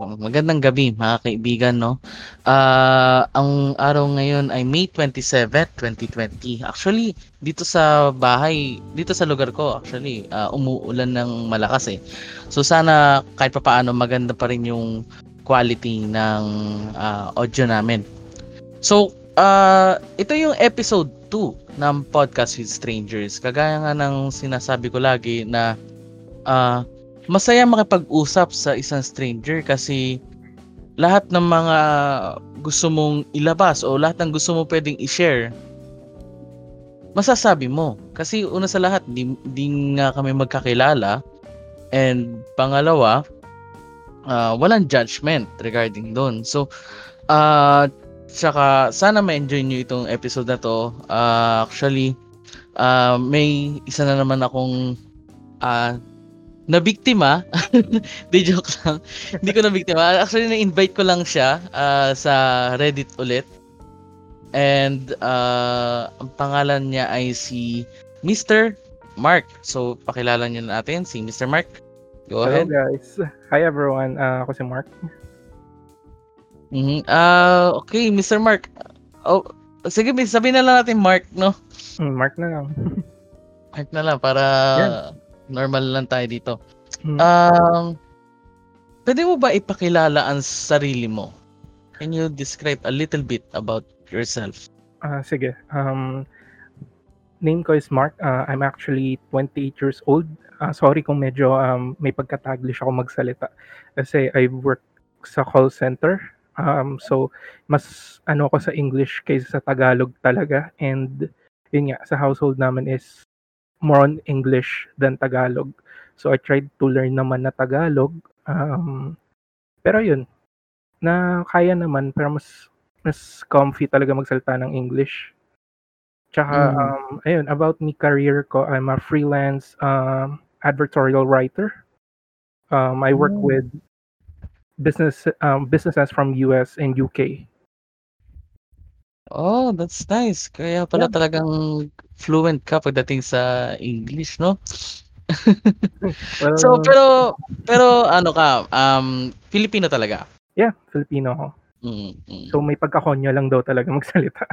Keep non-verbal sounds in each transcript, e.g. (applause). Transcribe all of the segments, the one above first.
magandang gabi mga kaibigan, no? Ah, ang araw ngayon ay May 27, 2020. Actually, dito sa bahay, dito sa lugar ko, actually, ah, umuulan ng malakas eh. So sana kahit papaano maganda pa rin yung quality ng ah, audio namin. So, ah, ito yung episode 2 ng Podcast with Strangers. Kagaya nga ng sinasabi ko lagi na ah, masaya makipag-usap sa isang stranger kasi lahat ng mga gusto mong ilabas o lahat ng gusto mo pwedeng i-share masasabi mo. Kasi una sa lahat di, di nga kami magkakilala. And pangalawa ah, walang judgment regarding doon. So uh, tsaka sana ma-enjoy nyo itong episode na to. Ah, actually ah, may isa na naman akong ah, na biktima. (laughs) Di joke lang. Hindi ko na biktima. Actually, na-invite ko lang siya ah, sa Reddit ulit. And ah, ang pangalan niya ay si Mr. Mark. So, pakilala niyo na natin si Mr. Mark. Go Hello ahead. guys. Hi everyone. Ah, ako si Mark. Mhm. Ah, okay, Mr. Mark. Oh, sige, sabihin na lang natin Mark, no? Mm, Mark na lang. (laughs) Mark na lang para Yan. Normal lang tayo dito. Mm. Um, pwede mo ba ipakilala ang sarili mo? Can you describe a little bit about yourself? Ah, sige. Um, name ko is Mark. Ah, I'm actually 28 years old. Ah, sorry kung medyo um, may pagka-taglish ako magsalita. Kasi I work sa call center. Um, so, mas ano ko sa English kaysa sa Tagalog talaga. And yun nga, sa household namin is more on English than Tagalog. So, I tried to learn naman na Tagalog. Um, pero yun, na kaya naman, pero mas mas comfy talaga magsalita ng English. Tsaka, Mm. um, ayun, about me career ko, I'm a freelance um, advertorial writer. Um, I work Mm. with business um, businesses from US and UK. Oh, that's nice. Kaya pala Yeah. talagang fluent ka pagdating sa English, no? (laughs) Well, So, pero pero ano ka, um, Filipino talaga. yeah, Filipino ako. Mm, mm. So, may pagkakonyo lang daw talaga magsalita.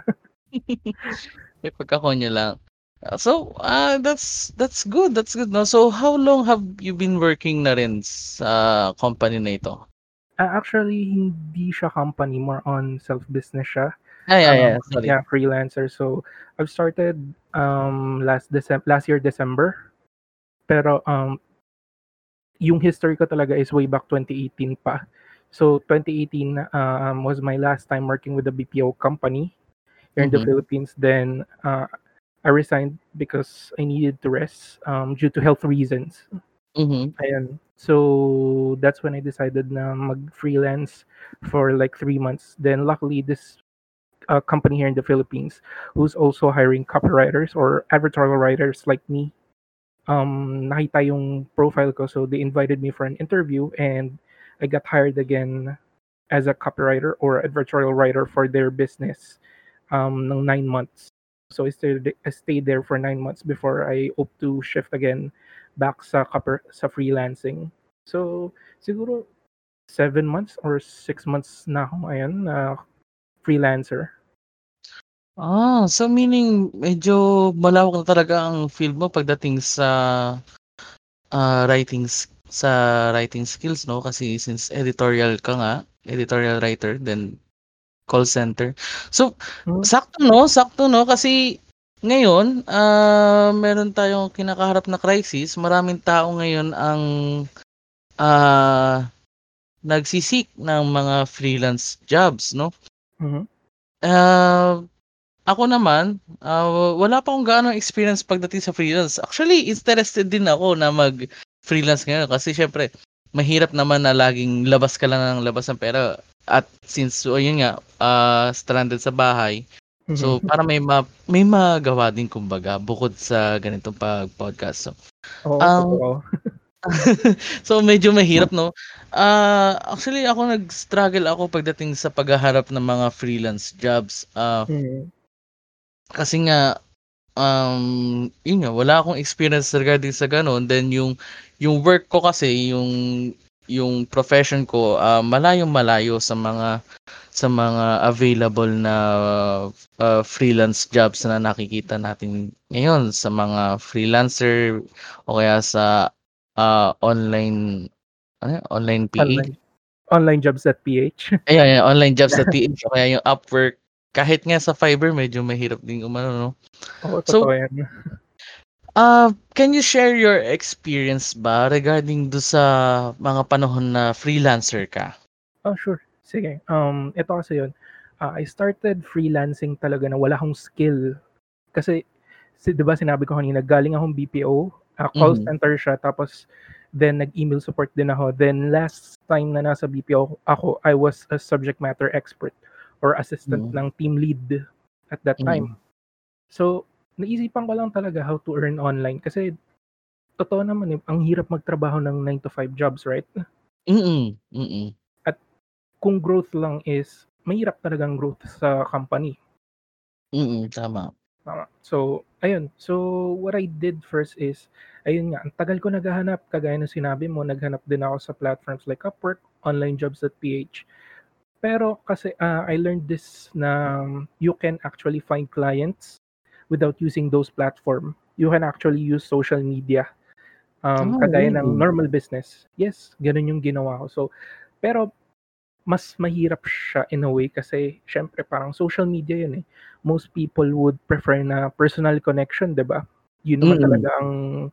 (laughs) May pagkakonyo lang. So, ah that's that's good. That's good, no? So, how long have you been working na rin sa company na ito? Ah, actually, hindi siya company, more on self-business siya. Ay, ay, Um, sorry. yeah, freelancer. So I've started um last December, last year December. Pero um yung history ko talaga is way back 2018 pa. So 2018 um was my last time working with a BPO company here in the Mhm. Philippines. Then uh, I resigned because I needed to rest um due to health reasons. Mhm. Ayan. So that's when I decided na mag-freelance for like three months. Then luckily this uh, company here in the Philippines who's also hiring copywriters or advertorial writers like me. Um, nakita yung profile ko, so they invited me for an interview and I got hired again as a copywriter or advertorial writer for their business um, ng nine months. So I stayed, I stayed there for nine months before I hope to shift again back sa, copper, sa freelancing. So siguro seven months or six months na ako ngayon na freelancer. Ah, so meaning medyo malawak na talaga ang field mo pagdating sa ah, writing s- sa writing skills, no? Kasi since editorial ka nga, editorial writer, then call center. So, Hmm. sakto, no? Sakto, no? Kasi ngayon, ah, meron tayong kinakaharap na crisis. Maraming tao ngayon ang ah, nagsisik ng mga freelance jobs, no? Mhm. Ah, ako naman, ah, wala pa akong gaano experience pagdating sa freelance. Actually, interested din ako na mag-freelance ngayon kasi syempre, mahirap naman na laging labas ka lang ng labas ng pera. At since, so, yun nga, ah, stranded sa bahay, so Mhm. para may ma may magawa din kumbaga bukod sa ganitong pag-podcast. So, Oo, totoo. (laughs) so medyo mahirap no. Ah, actually ako nag-struggle ako pagdating sa paghaharap ng mga freelance jobs. Ah, Mhm. Kasi nga um yun nga wala akong experience regarding sa ganun. Then yung yung work ko kasi yung yung profession ko, ah, malayong-malayo sa mga sa mga available na, ah, freelance jobs na nakikita natin ngayon sa mga freelancer o kaya sa, ah, online ano online PA? Online onlinejobs.ph. Ayan, ayan, onlinejobs.ph (laughs) o kaya yung Upwork. Kahit nga sa Fiverr medyo mahirap din umano 'no? Oo, So yan. (laughs) Ah, can you share your experience ba regarding dun sa mga panahon na freelancer ka? Oh, sure. Sige. Um, ito kasi yun, ah, I started freelancing talaga na wala akong skill. Kasi si 'di ba sinabi ko kanina galing akong BPO, ah, call Mhm. center siya tapos then nag-email support din ako. Then last time na nasa BPO ako, I was a subject matter expert or assistant Hmm. ng team lead at that time. Mm. So, naisipan ko lang talaga how to earn online kasi totoo naman, eh, ang hirap magtrabaho ng 9 to 5 jobs, right? Mm, mm. At kung growth lang is mahirap talagang growth sa company. Mm, tama. Tama. So, ayun. So, what I did first is, ayun nga, ang tagal ko naghahanap, kagaya ng sinabi mo, naghanap din ako sa platforms like Upwork, onlinejobs.ph. Pero kasi ah, I learned this na you can actually find clients without using those platform. You can actually use social media. Um, Oh, kagaya ng really? normal business. Yes, ganun yung ginawa ko. So, pero mas mahirap siya in a way kasi syempre parang social media yun eh. Most people would prefer na personal connection, 'di ba? Yun naman Mm. talaga ang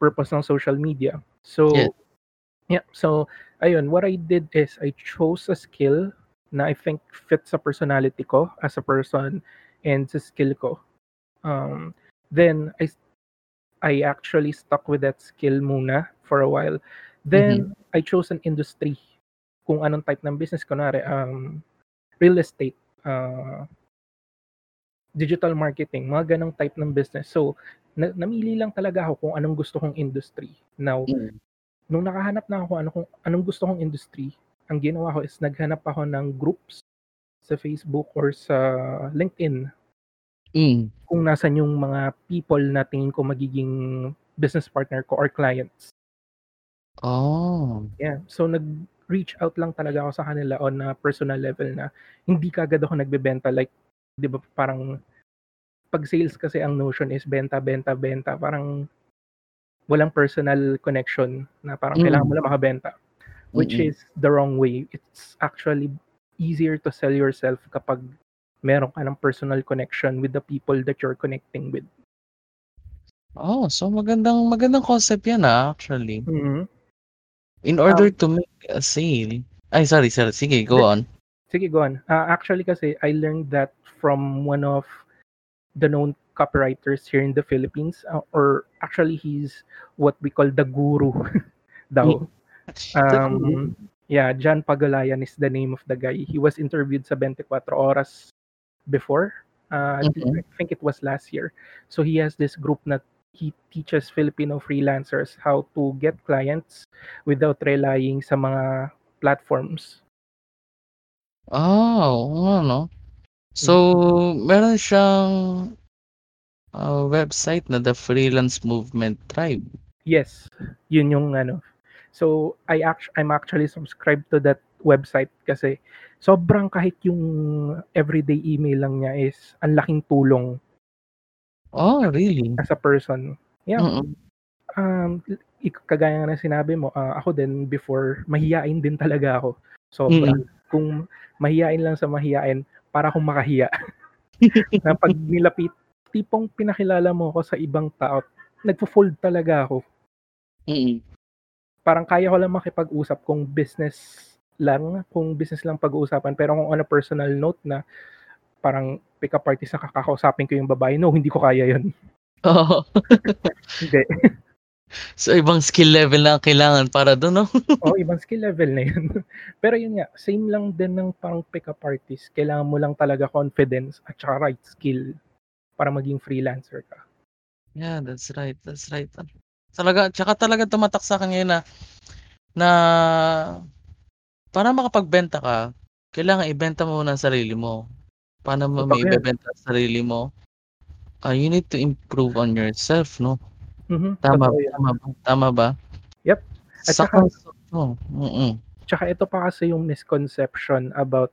purpose ng social media. So, Yes. yeah. So, ayun, what I did is I chose a skill na I think fits sa personality ko as a person and sa skill ko. Um, then I I actually stuck with that skill muna for a while. Then Mhm. I chose an industry. Kung anong type ng business kunwari um real estate, ah digital marketing, mga ganong type ng business. So, na namili lang talaga ako kung anong gusto kong industry. Now, Mm. Nung nakahanap na ako ano kung anong gusto kong industry, ang ginawa ko is naghanap ako ng groups sa Facebook or sa LinkedIn Mm. kung nasaan yung mga people na tingin ko magiging business partner ko or clients. Oh. Yeah. So, nag-reach out lang talaga ako sa kanila on a personal level na hindi kaagad ako nagbebenta like 'di ba parang 'pag sales kasi ang notion is benta, benta, benta. Parang walang personal connection na parang kailangan mo Mm. lang makabenta, which Mm. is the wrong way. It's actually easier to sell yourself kapag meron ka ng personal connection with the people that you're connecting with. Oh, so magandang magandang concept 'yan, ah, actually. Mhm. In order Um to make a sale ay sorry, sorry. Sige, go on. Sige, go on. Ah, actually kasi I learned that from one of the known copywriters here in the Philippines, uh, or actually he's what we call the guru (laughs) daw. Um, yeah, John Pagulayan is the name of the guy. He was interviewed sa 24 Horas before. Uh, Mhm. I think it was last year. So he has this group that he teaches Filipino freelancers how to get clients without relying sa mga platforms. Oh, oo nga 'no. So, Mm. meron siyang, ah, website na The Freelance Movement Tribe. Yes, yun yung ano. So, I act I'm actually subscribed to that website kasi sobrang kahit yung everyday email lang niya is ang laking tulong. Oh, really? As a person. Yeah. Mm. Um, kagaya nga ng sinabi mo, ah, ako din before mahiyain din talaga ako, sobra. Mm. Kung mahiyain lang sa mahiyain, para akong makahiya. (laughs) Na 'pag nilapit tipong pinakilala mo ako sa ibang tao, nagfo-fold talaga ako. Mm. Parang kaya ko lang makipag-usap kung business lang, kung business lang pag-uusapan, pero kung on a personal note na parang pick-up artist na kakausapin ko yung babae, no, hindi ko kaya yun. Oo. Hindi. (laughs) So, ibang skill level na ang kailangan para dun 'no? (laughs) Oo, ibang skill level na yun. Pero yun nga, same lang din ng parang pick-up artist, kailangan mo lang talaga confidence at saka right skill para maging freelancer ka. Yeah, that's right, that's right. Talaga tsaka talaga tumatak sa'kin ngayon na na para makapagbenta ka, kailangan ibenta mo muna ang sarili mo. Paano mo yan. maibebenta ang sarili mo? Ah, you need to improve on yourself 'no? Mhm, Tama totoo yan. tama ba tama ba? Yep. At Sa saka cons Mismo, mm. Tsaka ito pa kasi yung misconception about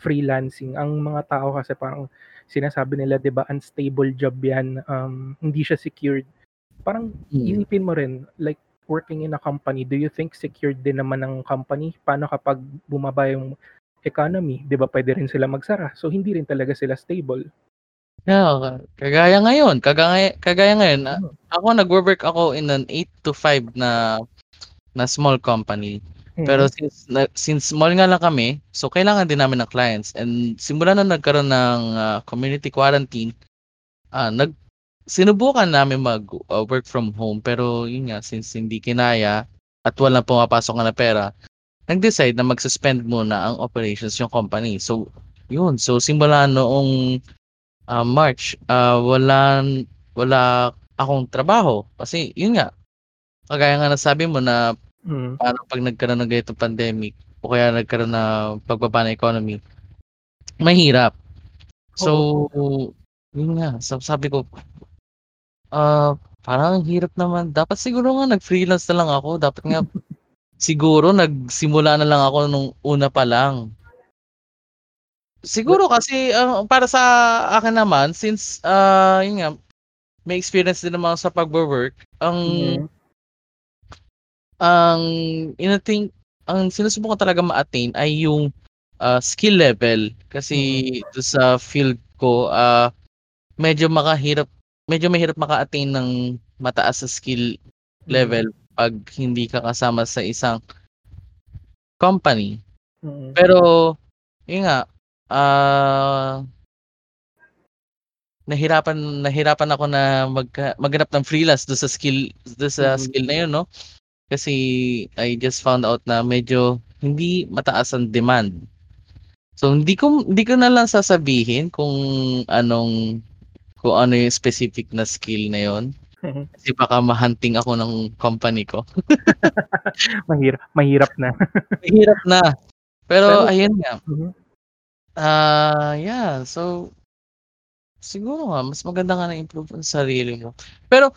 freelancing. Ang mga tao kasi parang sinasabi nila 'di ba unstable job 'yan, um, hindi siya secured. Parang Mm. inipin mo rin like working in a company, do you think secured din naman ang company? Paano kapag bumaba yung economy, 'di ba pwede rin sila magsara. So hindi rin talaga sila stable. Yeah, kagaya ngayon, kagaya kagaya ngayon, ah, Mm. ako nagwo-work ako in an 8 to 5 na na small company. Pero Mm. since na since small nga lang kami, so kailangan din namin ng clients and simula na nagkaroon ng, ah, community quarantine, ah, nag sinubukan namin mag, ah, work from home pero yun nga since hindi kinaya at walang pumapasok na pera, nag-decide na mag-suspend muna ang operations yung company. So yun, so simula noong, ah, March, ah, walan wala akong trabaho kasi yun nga, kagaya nga ng sabi mo na Mm. paano 'pag nagkaroon ng ganitong pandemic o kaya nagkaroon ng pagbaba ng economy, mahirap. So, yun nga, so sabi ko, ah, parang ang hirap naman, dapat siguro nga nag-freelance na lang ako, dapat nga (laughs) siguro nagsimula na lang ako nung una pa lang. Siguro kasi, ah, para sa akin naman since, ah, yun nga, may experience din naman ako sa pagwo-work, ang Mm. Ang ina-think ang sinusubukan talaga ma-attain ay yung, ah, skill level. Kasi dun sa field ko, ah, medyo makahirap medyo mahirap maka-attain ng mataas na skill level 'pag hindi ka kasama sa isang company. Mm. Pero yun nga, ah nahirapan nahirapan ako na magha maghanap ng freelance dun sa skill dun sa Mm. skill na yun 'no. Kasi I just found out na medyo hindi mataas ang demand. So hindi ko hindi ko na lang sasabihin kung anong kung ano yung specific na skill na. Mhm. (laughs) Kasi baka ma-hunting ako ng company ko. (laughs) Mahirap mahirap na. (laughs) Mahirap na. Pero Pero ayun nga. Mhm. Ah, yeah, so siguro nga mas maganda nga na-improve ang sarili mo. Pero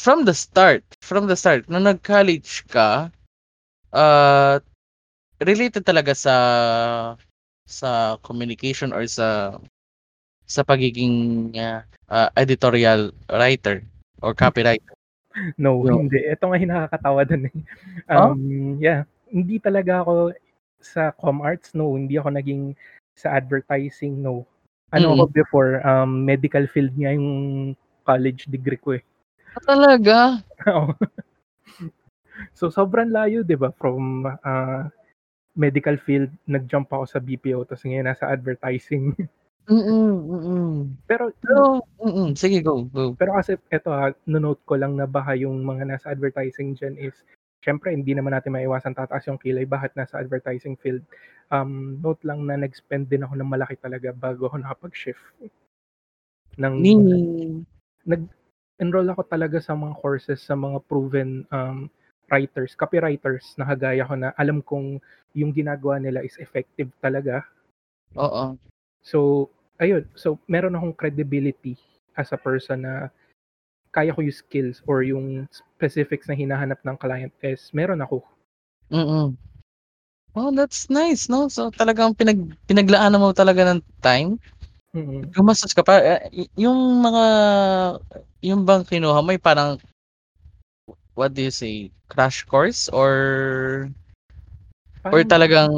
from the start from the start nung nag-college ka, ah, related talaga sa sa communication or sa sa pagiging, ah, ah, editorial writer or copywriter? No, No. hindi. Ito nga nakakatawa dun, eh. Oh? Um, yeah, hindi talaga ako sa com arts, no. Hindi ako naging sa advertising, no. Ano ako Mm. before, um, medical field nga yung college degree ko, eh. Ah, talaga? (laughs) Oo. So sobrang layo 'di ba from, ah, medical field nag-jump ako sa BPO ta's ngayon nasa advertising. Mm, mm. Pero Pero mm, sige go, go. Pero kasi eto, ah, no-note ko lang na baka yung mga nasa advertising diyan is siyempre hindi naman natin maiiwasang tataas yung kilay bakit nasa advertising field. Um, note lang na nag-spend din ako ng malaki talaga bago ako nakapag-shift. Ng Meaning? Nag-enroll ako talaga sa mga courses sa mga proven, um, writers, copywriters na kagaya ko na alam kong yung ginagawa nila is effective talaga. Oo. So, ayun. So, meron akong credibility as a person na kaya ko yung skills or yung specifics na hinahanap ng client is meron ako. Mm. Oh, that's nice 'no. So talagang pinag pinaglaanan mo talaga ng time? Mm. Gumastos ka pa, ah, yung mga yung bang kinuha mo parang what do you say, crash course or or Parang talagang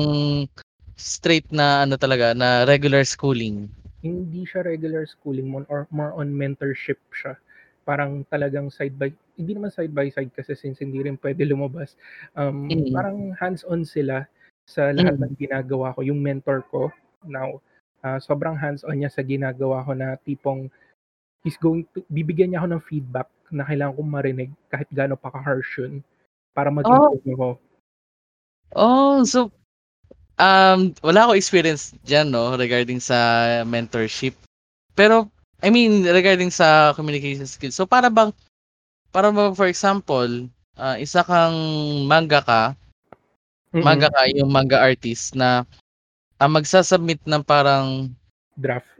straight na ano talaga, na regular schooling? Hindi siya regular schooling more or more on mentorship siya. Parang talagang side by hindi naman side by side kasi since hindi rin puwede lumabas, um, Mm. parang hands-on sila sa lahat Mm. ng ginagawa ko. Yung mentor ko now, ah, sobrang hands-on niya sa ginagawa ko na tipong he's going to bibigyan niya ako ng feedback na kailangan kong marinig kahit gaano pa ka-harsh yun para Oh. mag-improve ako. Oh, so, um, wala akong experience diyan 'no, regarding sa mentorship. Pero I mean regarding sa communication skills. So para bang para bang for example, ah, isa kang mangaka Mm. mangaka yung manga artist na, ah, magsa-submit ng parang Draft.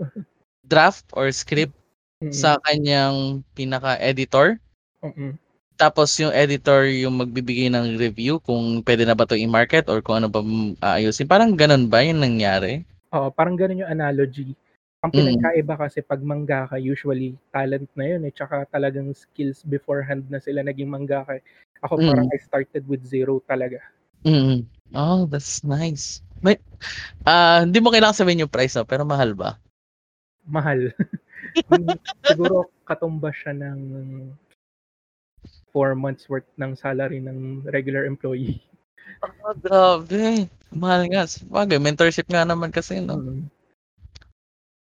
draft or script Mm. sa kanyang pinaka-editor? Mm. Tapos yung editor yung magbibigay ng review kung pwede na ba 'to i-market or kung ano ba m aayusin, parang gano'n ba yung nangyari? Oo, parang gano'n yung analogy. Ang Mm. pinagkaiba kasi 'pag mangaka usually talent na 'yun, eh, tsaka talagang skills beforehand na sila naging mangaka, eh. Ako parang Mm. I started with zero talaga. Mm. Oh, that's nice. May ah, hindi mo kailangang sabihin yung price 'no, pero mahal ba? Mahal. (laughs) Siguro katumbas siya ng 4 months worth ng salary ng regular employee. Ah, grabe. Mahal nga. Sabagay mentorship nga naman kasi 'no? Mm.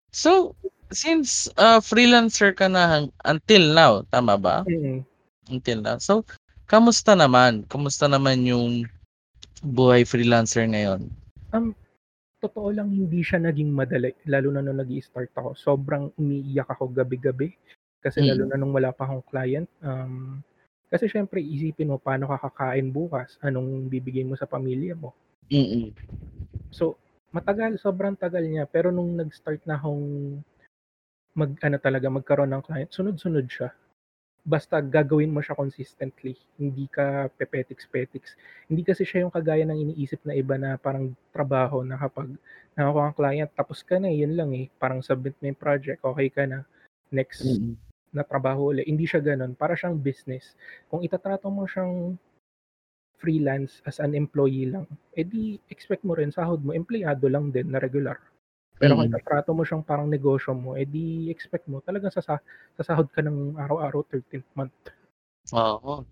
So, since, ah, freelancer ka na hang until now, tama ba? Mm. Until now. So, kamusta naman? Kamusta naman yung buhay freelancer ngayon? Um, totoo lang hindi siya naging madali, lalo na nung nag-i-start ako. Sobrang umiiyak ako gabi-gabi, kasi lalo Mm. na nung wala pa akong client. Um, kasi siyempre iisipin mo paano ka kakain bukas, anong bibigay mo sa pamilya mo. Mm. So, matagal, sobrang tagal niya. Pero nung nag-start na akong mag-ano talaga, magkaroon ng client, sunod-sunod siya. Basta gagawin mo siya consistently, hindi ka pepetiks-petiks. Hindi kasi siya yung kagaya ng iniisip na iba na parang trabaho na kapag nakakuha kang client tapos ka na, yun lang, eh. Parang submit mo yung project, okey ka na, next Mm. na trabaho ulit. Hindi siya gano'n, para siyang business. Kung itatrato mo siyang freelance as an employee lang, eh, di expect mo rin sahod mo empleyado lang din na regular. Pero kung Mm. itatrato mo siyang parang negosyo mo, eh, di expect mo talagang sasa sasahod ka ng araw-araw, 13th month. Oo.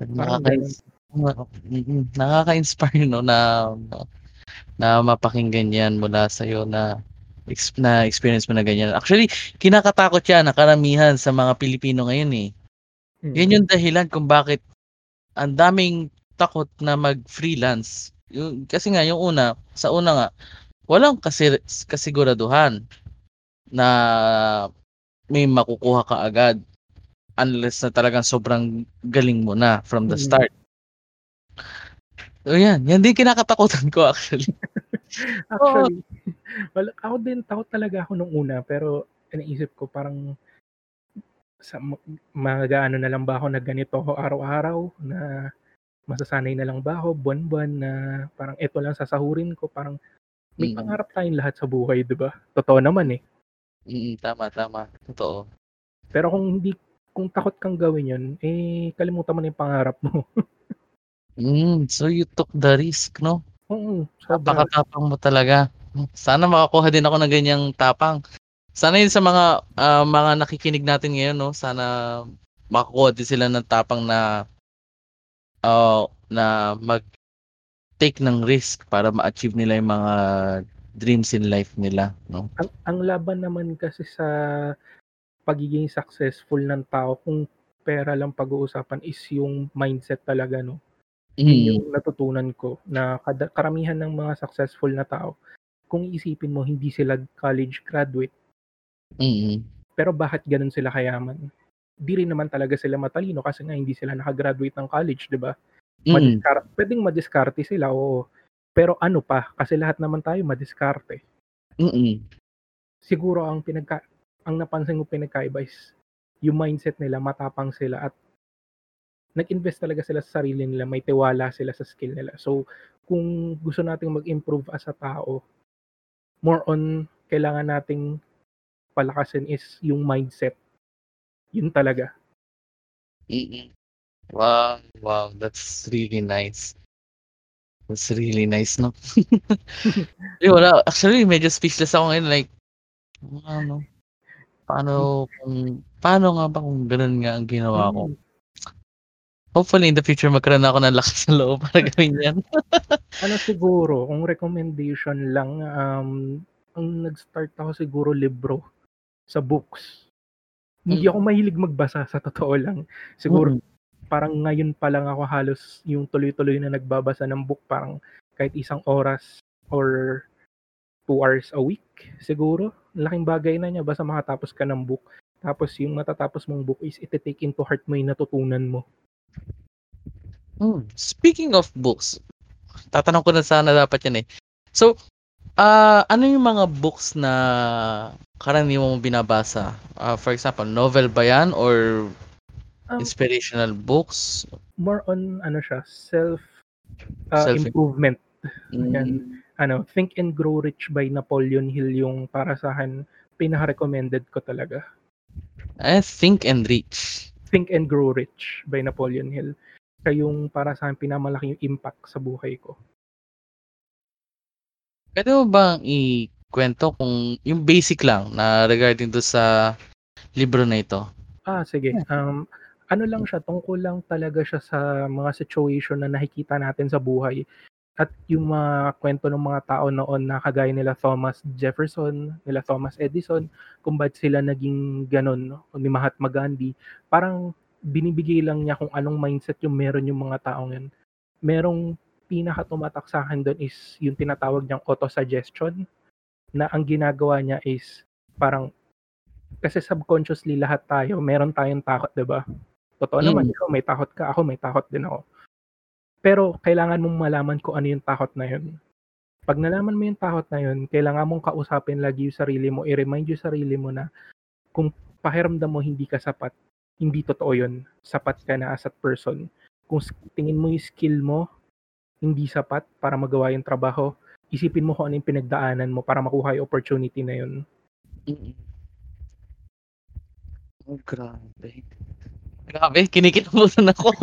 Mm, nakaka-inspire 'no na na mapakinggan 'yan mula sa'yo na ex na experience mo na ganyan. Actually, kinakatakot 'yan na karamihan sa mga Pilipino ngayon, eh. Mm. 'Yan yung dahilan kung bakit ang daming takot na mag-freelance. Yung kasi nga yung una, sa una nga, walang kasi kasiguraduhan na may makukuha ka agad unless na talagang sobrang galing mo na from the Mm. start. So 'yan, 'yan din kinakatakutan ko actually. (laughs) Actually, wala ako din takot talaga ako nung una, pero iniisip ko parang sa ma mag-aano na lang ba ako na ganito ako araw-araw, na masasanay na lang ba ako buwan-buwan na parang eto lang sasahurin ko, parang may Mm. pangarap tayong lahat sa buhay, 'di ba? Totoo naman, eh. Mm, tama, tama, totoo. Pero kung hindi kung takot kang gawin yun, eh, kalimutan mo na yung pangarap mo. Hmm, so you took the risk 'no? Oo, sobra. Napakatapang mo talaga. Sana makakuha din ako ng ganyang tapang. Sana yun sa mga, ah, mga nakikinig natin ngayon 'no, sana makakuha din sila ng tapang na ah, na mag-take ng risk para ma-achieve nila yung mga dreams in life nila 'no? Ang ang laban naman kasi sa pagiging successful ng tao kung pera lang pag-uusapan is yung mindset talaga 'no? Mm. yung natutunan ko na kada karamihan ng mga successful na tao, kung iisipin mo hindi sila college graduate. Mm. Pero bakit gano'n sila kayaman? Di rin naman talaga sila matalino kasi nga hindi sila naka-graduate ng college, 'di ba? Mm. Madiskar puwedeng madiskarte sila, oo. Pero ano pa, kasi lahat naman tayo madiskarte. Mm. Siguro ang pinagka ang napansin ko pinagkaiba is yung mindset nila, matapang sila at nag-invest talaga sila sa sarili nila, may tiwala sila sa skill nila. So, kung gusto nating mag-improve as a tao, more on kailangan nating palakasin is yung mindset. Yun talaga. Mm. Wow, wow, that's really nice. That's really nice 'no? (laughs) Ay wala, actually medyo speechless ako ngayon like, ano, paano kung paano nga ba kung gano'n nga ang ginawa ko? Mm. Hopefully in the future magkaroon ako ng lakas ng loob para gawin 'yan. (laughs) Ano siguro, kung recommendation lang, um, ang nag-start ako siguro libro, sa books. Hindi Mm. ako mahilig magbasa sa totoo lang. Siguro Mm. Parang ngayon pa lang ako halos yung tuloy-tuloy na nagbabasa ng book parang kahit isang oras or 2 hours a week siguro. Laking bagay na niya basta makatapos ka ng book. Tapos yung matatapos mong book is ite-take into heart mo yung natutunan mo. Hmm, speaking of books, tatanong ko na sana dapat 'yan, eh. So, ah, ano yung mga books na karaniwan mong binabasa? Ah, for example, novel ba 'yan or Um, inspirational books? more on ano siya, self uh, Self- improvement. Mm, Yan. Ano, Think and Grow Rich by Napoleon Hill yung para sa akin pinaka-recommended ko talaga. I think and reach. Think and Grow Rich by Napoleon Hill. Siya yung para sa akin pinamalaking impact sa buhay ko. Pwede mo bang ikwento kung yung basic lang na regarding do sa libro na ito? Ah, sige. Um, ano lang siya, tungkol lang talaga siya sa mga situation na nakikita natin sa buhay. At yung mga kwento ng mga tao noon na kagaya nila Thomas Jefferson, nila Thomas Edison, kung ba't sila naging ganun, no? Ni Mahatma Gandhi. Parang binibigay lang niya kung anong mindset yung meron yung mga taong yan. Merong pinaka tumatak sa akin doon is yung tinatawag niyang auto-suggestion na ang ginagawa niya is parang kasi subconsciously lahat tayo, meron tayong takot, 'di ba? Totoo Mm. naman, ikaw may takot ka, ako may takot din ako. Pero kailangan mong malaman kung ano yung takot na yun. Pag nalaman mo yung takot na yun, kailangan mong kausapin lagi yung sarili mo, i-remind yung sarili mo na kung pakiramdam mo hindi ka sapat, hindi totoo yun. Sapat ka na as a person. Kung tingin mo yung skill mo, hindi sapat para magawa yung trabaho, isipin mo kung ano yung pinagdaanan mo para makuha yung opportunity na yun. Mm. Oh, grabe. Grabe, kinikilabutan ako.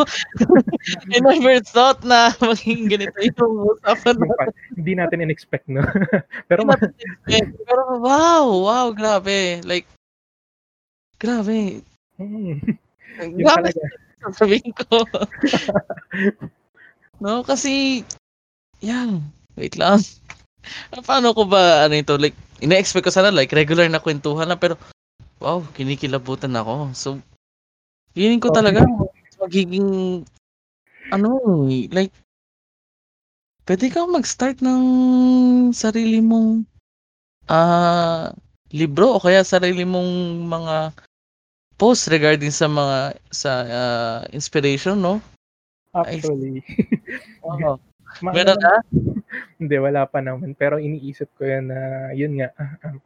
(laughs) I never thought na maging ganito yung usapan pa- hindi natin in-expect, no? (laughs) Pero ma- Pero wow, wow, grabe. Like, grabe. Mm, yun Grabe (laughs) sasabihin ko. no, kasi, yan, wait lang. Paano ko ba, ano ito, like, ina-expect ko sana, like, regular na kwentuhan lang, pero, wow, kinikilabutan ako. So, feeling ko talaga, magiging, ano, eh, like, pwede kang mag-start ng sarili mong, ah, libro o kaya sarili mong mga post regarding sa mga sa ah, inspiration, no? Actually, (laughs) Oo. ma- Meron na? (laughs) Hindi, wala pa naman. Pero iniisip ko yan na, yun nga, (laughs) ah,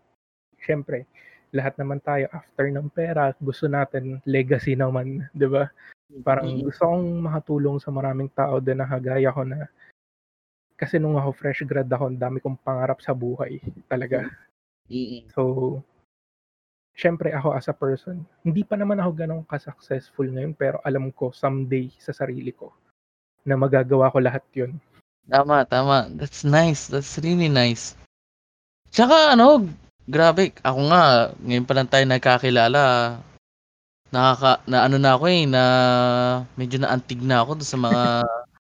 syempre, lahat naman tayo after ng pera, gusto natin legacy naman, (laughs) di ba? Parang Mm. gusto kong makatulong sa maraming tao din na kagaya ko na, kasi nung ako fresh grad ako, dami kong pangarap sa buhay talaga. Mm. So, syempre ako as a person, hindi pa naman ako ganong ka-successful ngayon, pero alam ko someday sa sarili ko na magagawa ko lahat yun. Tama, tama. That's nice. That's really nice. Tsaka ano, grabe. Ako nga, ngayon pa lang tayo nagkakilala. Nakaka, na ano na ako eh, na medyo naantig na ako sa mga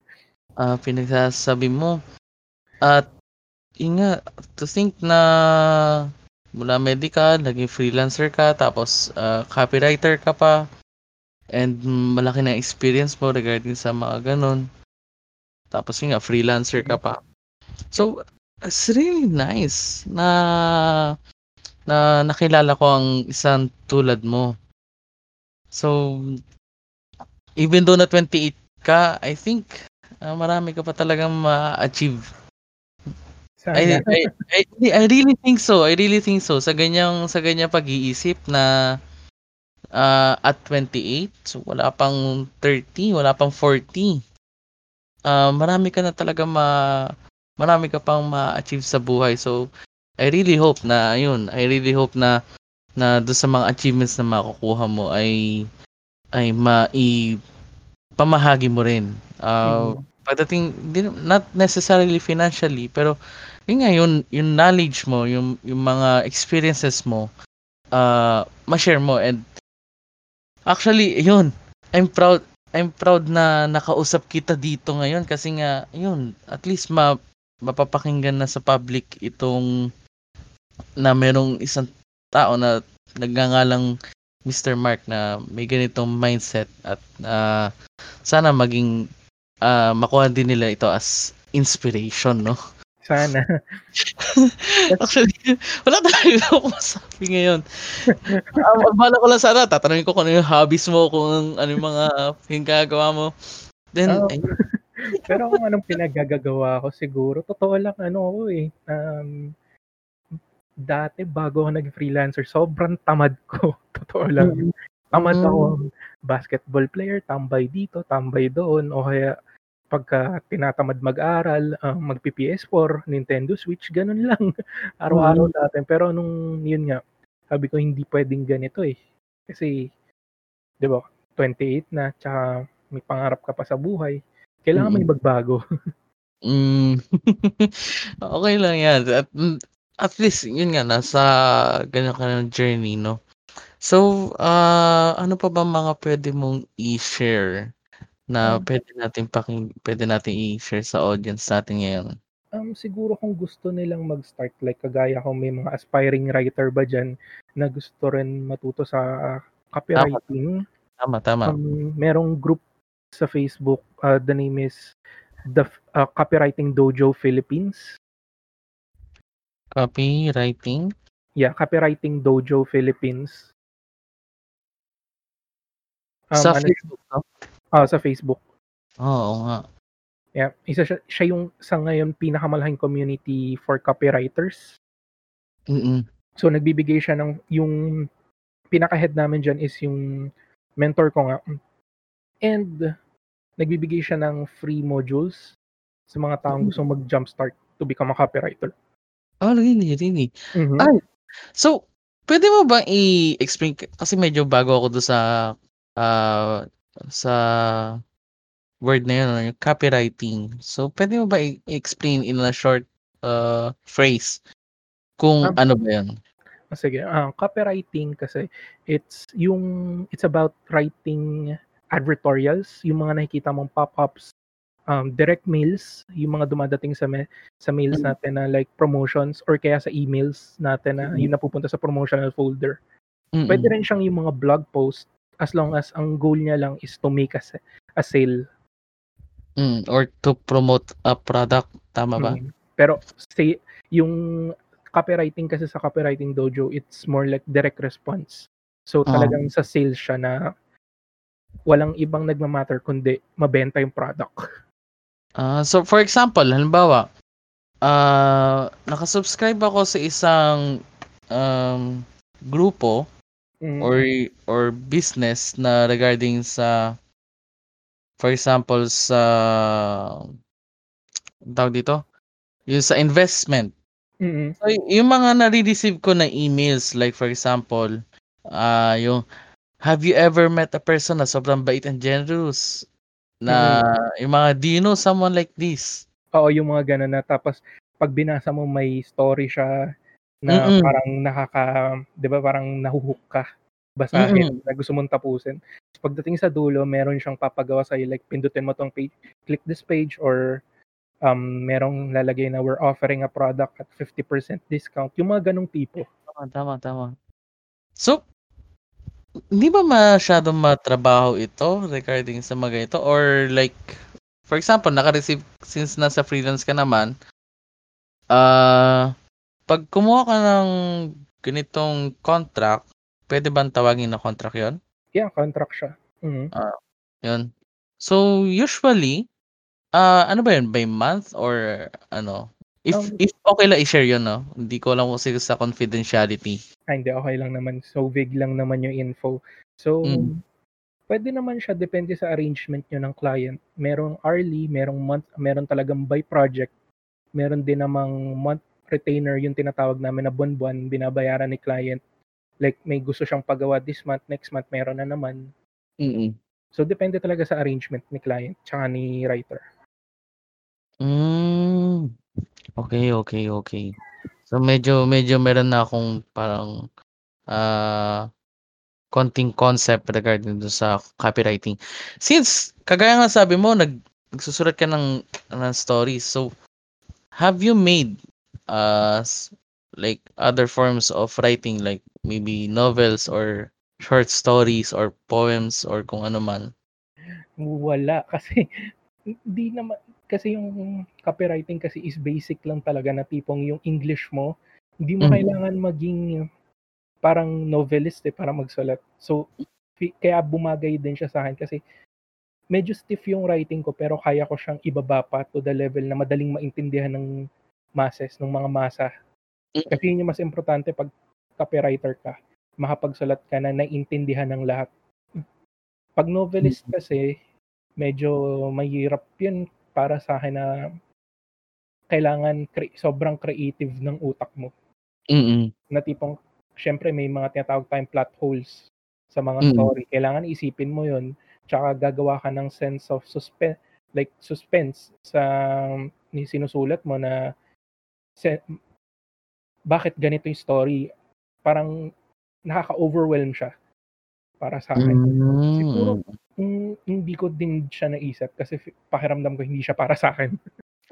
(laughs) ah, pinagsasabi mo. At, yun nga, to think na mula medical, naging freelancer ka, tapos ah, copywriter ka pa, and malaki na experience mo regarding sa mga ganun. Tapos yun nga, freelancer ka pa. So, it's really nice na na nakilala ko ang isang tulad mo. So, even though na 28 ka, I think ah, marami ka pa talagang ma-achieve. I, I, I, I really think so. I really think so. Sa ganyang sa ganyang pag-iisip na ah, at 28, so wala pang 30, wala pang 40. Ah, marami ka na talaga ma marami ka pang ma-achieve sa buhay. So I really hope na ayun, I really hope na na doon sa mga achievements na makukuha mo ay ay mai pamahagi mo rin. Ah, Mhm. pagdating not necessarily financially pero yun nga yun yung knowledge mo yung yung mga experiences mo uh ma-share mo and actually yun I'm proud I'm proud na nakausap kita dito ngayon kasi nga yun at least ma mapapakinggan na sa public itong na merong isang tao na nagngangalang Mr. Mark na may ganitong mindset at ah, sana maging ah, makuha din nila ito as inspiration, no? Sana. (laughs) Actually, wala talaga (laughs) ako masabi ngayon. um, bala ko lang sana, tatanungin ko kung ano yung hobbies mo, kung ano yung mga pinagagawa mo. Then, Oh. ayun. (laughs) Pero kung anong pinagagagawa ko siguro, totoo lang ano ako eh. Um, dati bago ako nag-freelancer, sobrang tamad ko. (laughs) Totoo lang. Tamad Mm. ako. basketball player, tambay dito, tambay doon, o kaya pagka tinatamad mag-aral, ah, magpi-PS4, Nintendo Switch, ganun lang. (laughs) Araw-araw Mm. natin. Pero nung yun nga, sabi ko hindi puwedeng ganito, eh. Kasi 'di ba, 28 na tsaka may pangarap ka pa sa buhay, kailangan may (laughs) Mm. magbago. Hmm. Okey lang 'yan at at least yun nga nasa ganyan ka ng journey 'no. So, ah, ano pa bang mga puwede mong i-share na Um, puwede nating paking puwede nating i-share sa audience natin ngayon? um, siguro kung gusto nilang mag-start like kagaya ko may mga aspiring writer ba diyan na gusto rin matuto sa Tama, copywriting, tama, tama. um, merong group sa Facebook, ah, the name is the F ah, Copywriting Dojo Philippines. Copywriting? Yeah, Copywriting Dojo Philippines. Um, Sa ano Facebook 'to? oo, sa Facebook. Oo nga. Yeah, isa siya siya yung sa ngayon pinakamalaking community for copywriters. Mm. So, nagbibigay siya ng yung pinaka-head namin diyan is yung mentor ko nga. And nagbibigay siya ng free modules sa mga taong gustong mag-jumpstart to become a copywriter. Oh, really, really? Mhm. Ay, so puwede mo bang i-explain kasi medyo bago ako dun sa, ah, sa word na yun ano, yung copywriting. So, puwede mo ba i-explain in a short, uh, phrase kung Um, ano ba yun? sige, ah, copywriting kasi it's yung it's about writing advertorials, yung mga nakikita mong pop-ups, um, direct mails, yung mga dumadating sa me sa mails Mm. natin na like promotions or kaya sa emails natin na Mm. yung napupunta sa promotional folder. Puwede Mm. rin siyang yung mga blog post as long as ang goal niya lang is to make a sa a sale. Mm, or to promote a product, tama ba? Mm. Pero say yung copywriting kasi sa Copywriting Dojo, it's more like direct response. So, Oo. talagang sa sales siya na walang ibang nagma-matter kundi mabenta yung product. (laughs) Ah, so for example, halimbawa, ah, naka-subscribe ako sa isang, um, grupo Mm. or or business na regarding sa for example sa tawag dito? Yung sa investment. Mm. So, yung mga nare-receive ko na emails like for example, ah, yung, "Have you ever met a person na sobrang bait and generous?" Na Mm. yung mga, "Do you know someone like this?" Oo, yung mga gano'n na tapos 'pag binasa mo may story siya na Mm. parang nakaka 'di ba parang nahu-hook ka basahin na gusto mong tapusin. Pagdating sa dulo meron siyang papagawa sa'yo like pindutin mo 'tong page, click this page or, um, merong lalagay na we're offering a product at 50% discount, yung mga gano'ng tipo. Tama, tama, tama. So, hindi ba masyadong matrabaho ito regarding sa mga ganito or like for example, naka-receive since nasa freelance ka naman, ah, 'pag kumuha ka ng ganitong contract, puwede bang tawagin na contract yun? Yeah, contract siya. Mm. Ah, yun. So, usually, ah, ano ba yun, by month or ano? If Um if okey lang i-share yun 'no? Hindi ko alam kung sige sa confidentiality. Ay hindi, okey lang naman. So, vague lang naman yung info. So, Mm. puwede naman siya depende sa arrangement niyo ng client. Merong hourly, merong month, meron talagang by project. Meron din namang month retainer, yung tinatawag namin na buwan-buwan binabayaran ni client. Like may gusto siyang pagawa this month, next month meron na naman. Mm. So, depende talaga sa arrangement ni client tsaka ni writer. Hmm. Okey, okey, okey. So, medyo medyo meron na akong parang, ah, konting concept regarding dun sa copywriting. Since kagaya nga sabi mo nag nagsusulat ka ng ng stories, so have you made, ah, s like other forms of writing like maybe novels or short stories or poems or kung ano man? Wala (laughs) kasi hindi naman kasi yung copywriting kasi is basic lang talaga na tipong yung English mo, hindi mo Mm. kailangan maging parang novelist, eh, para magsulat. So, kaya bumagay din siya sa'kin kasi medyo stiff yung writing ko pero kaya ko siyang ibaba pa to the level na madaling maintindihan ng masses, ng mga masa. Kasi yun yung mas importante 'pag copywriter ka, makapagsulat ka na naiintindihan ng lahat. 'Pag novelist kasi, medyo mahirap 'yun para sa'kin na kailangan cre sobrang creative ng utak mo. Mm. Na tipong siyempre may mga tinatawag tayong plot holes sa mga Mm. story. Kailangan isipin mo 'yun, tsaka gagawa ka ng sense of suspe like suspense sa ni sinusulat mo na se bakit ganito yung story, parang nakaka-overwhelm siya, para sa'kin. Siguro, hmm, hindi ko din siya naisip kasi pakiramdam ko hindi siya para sa'kin.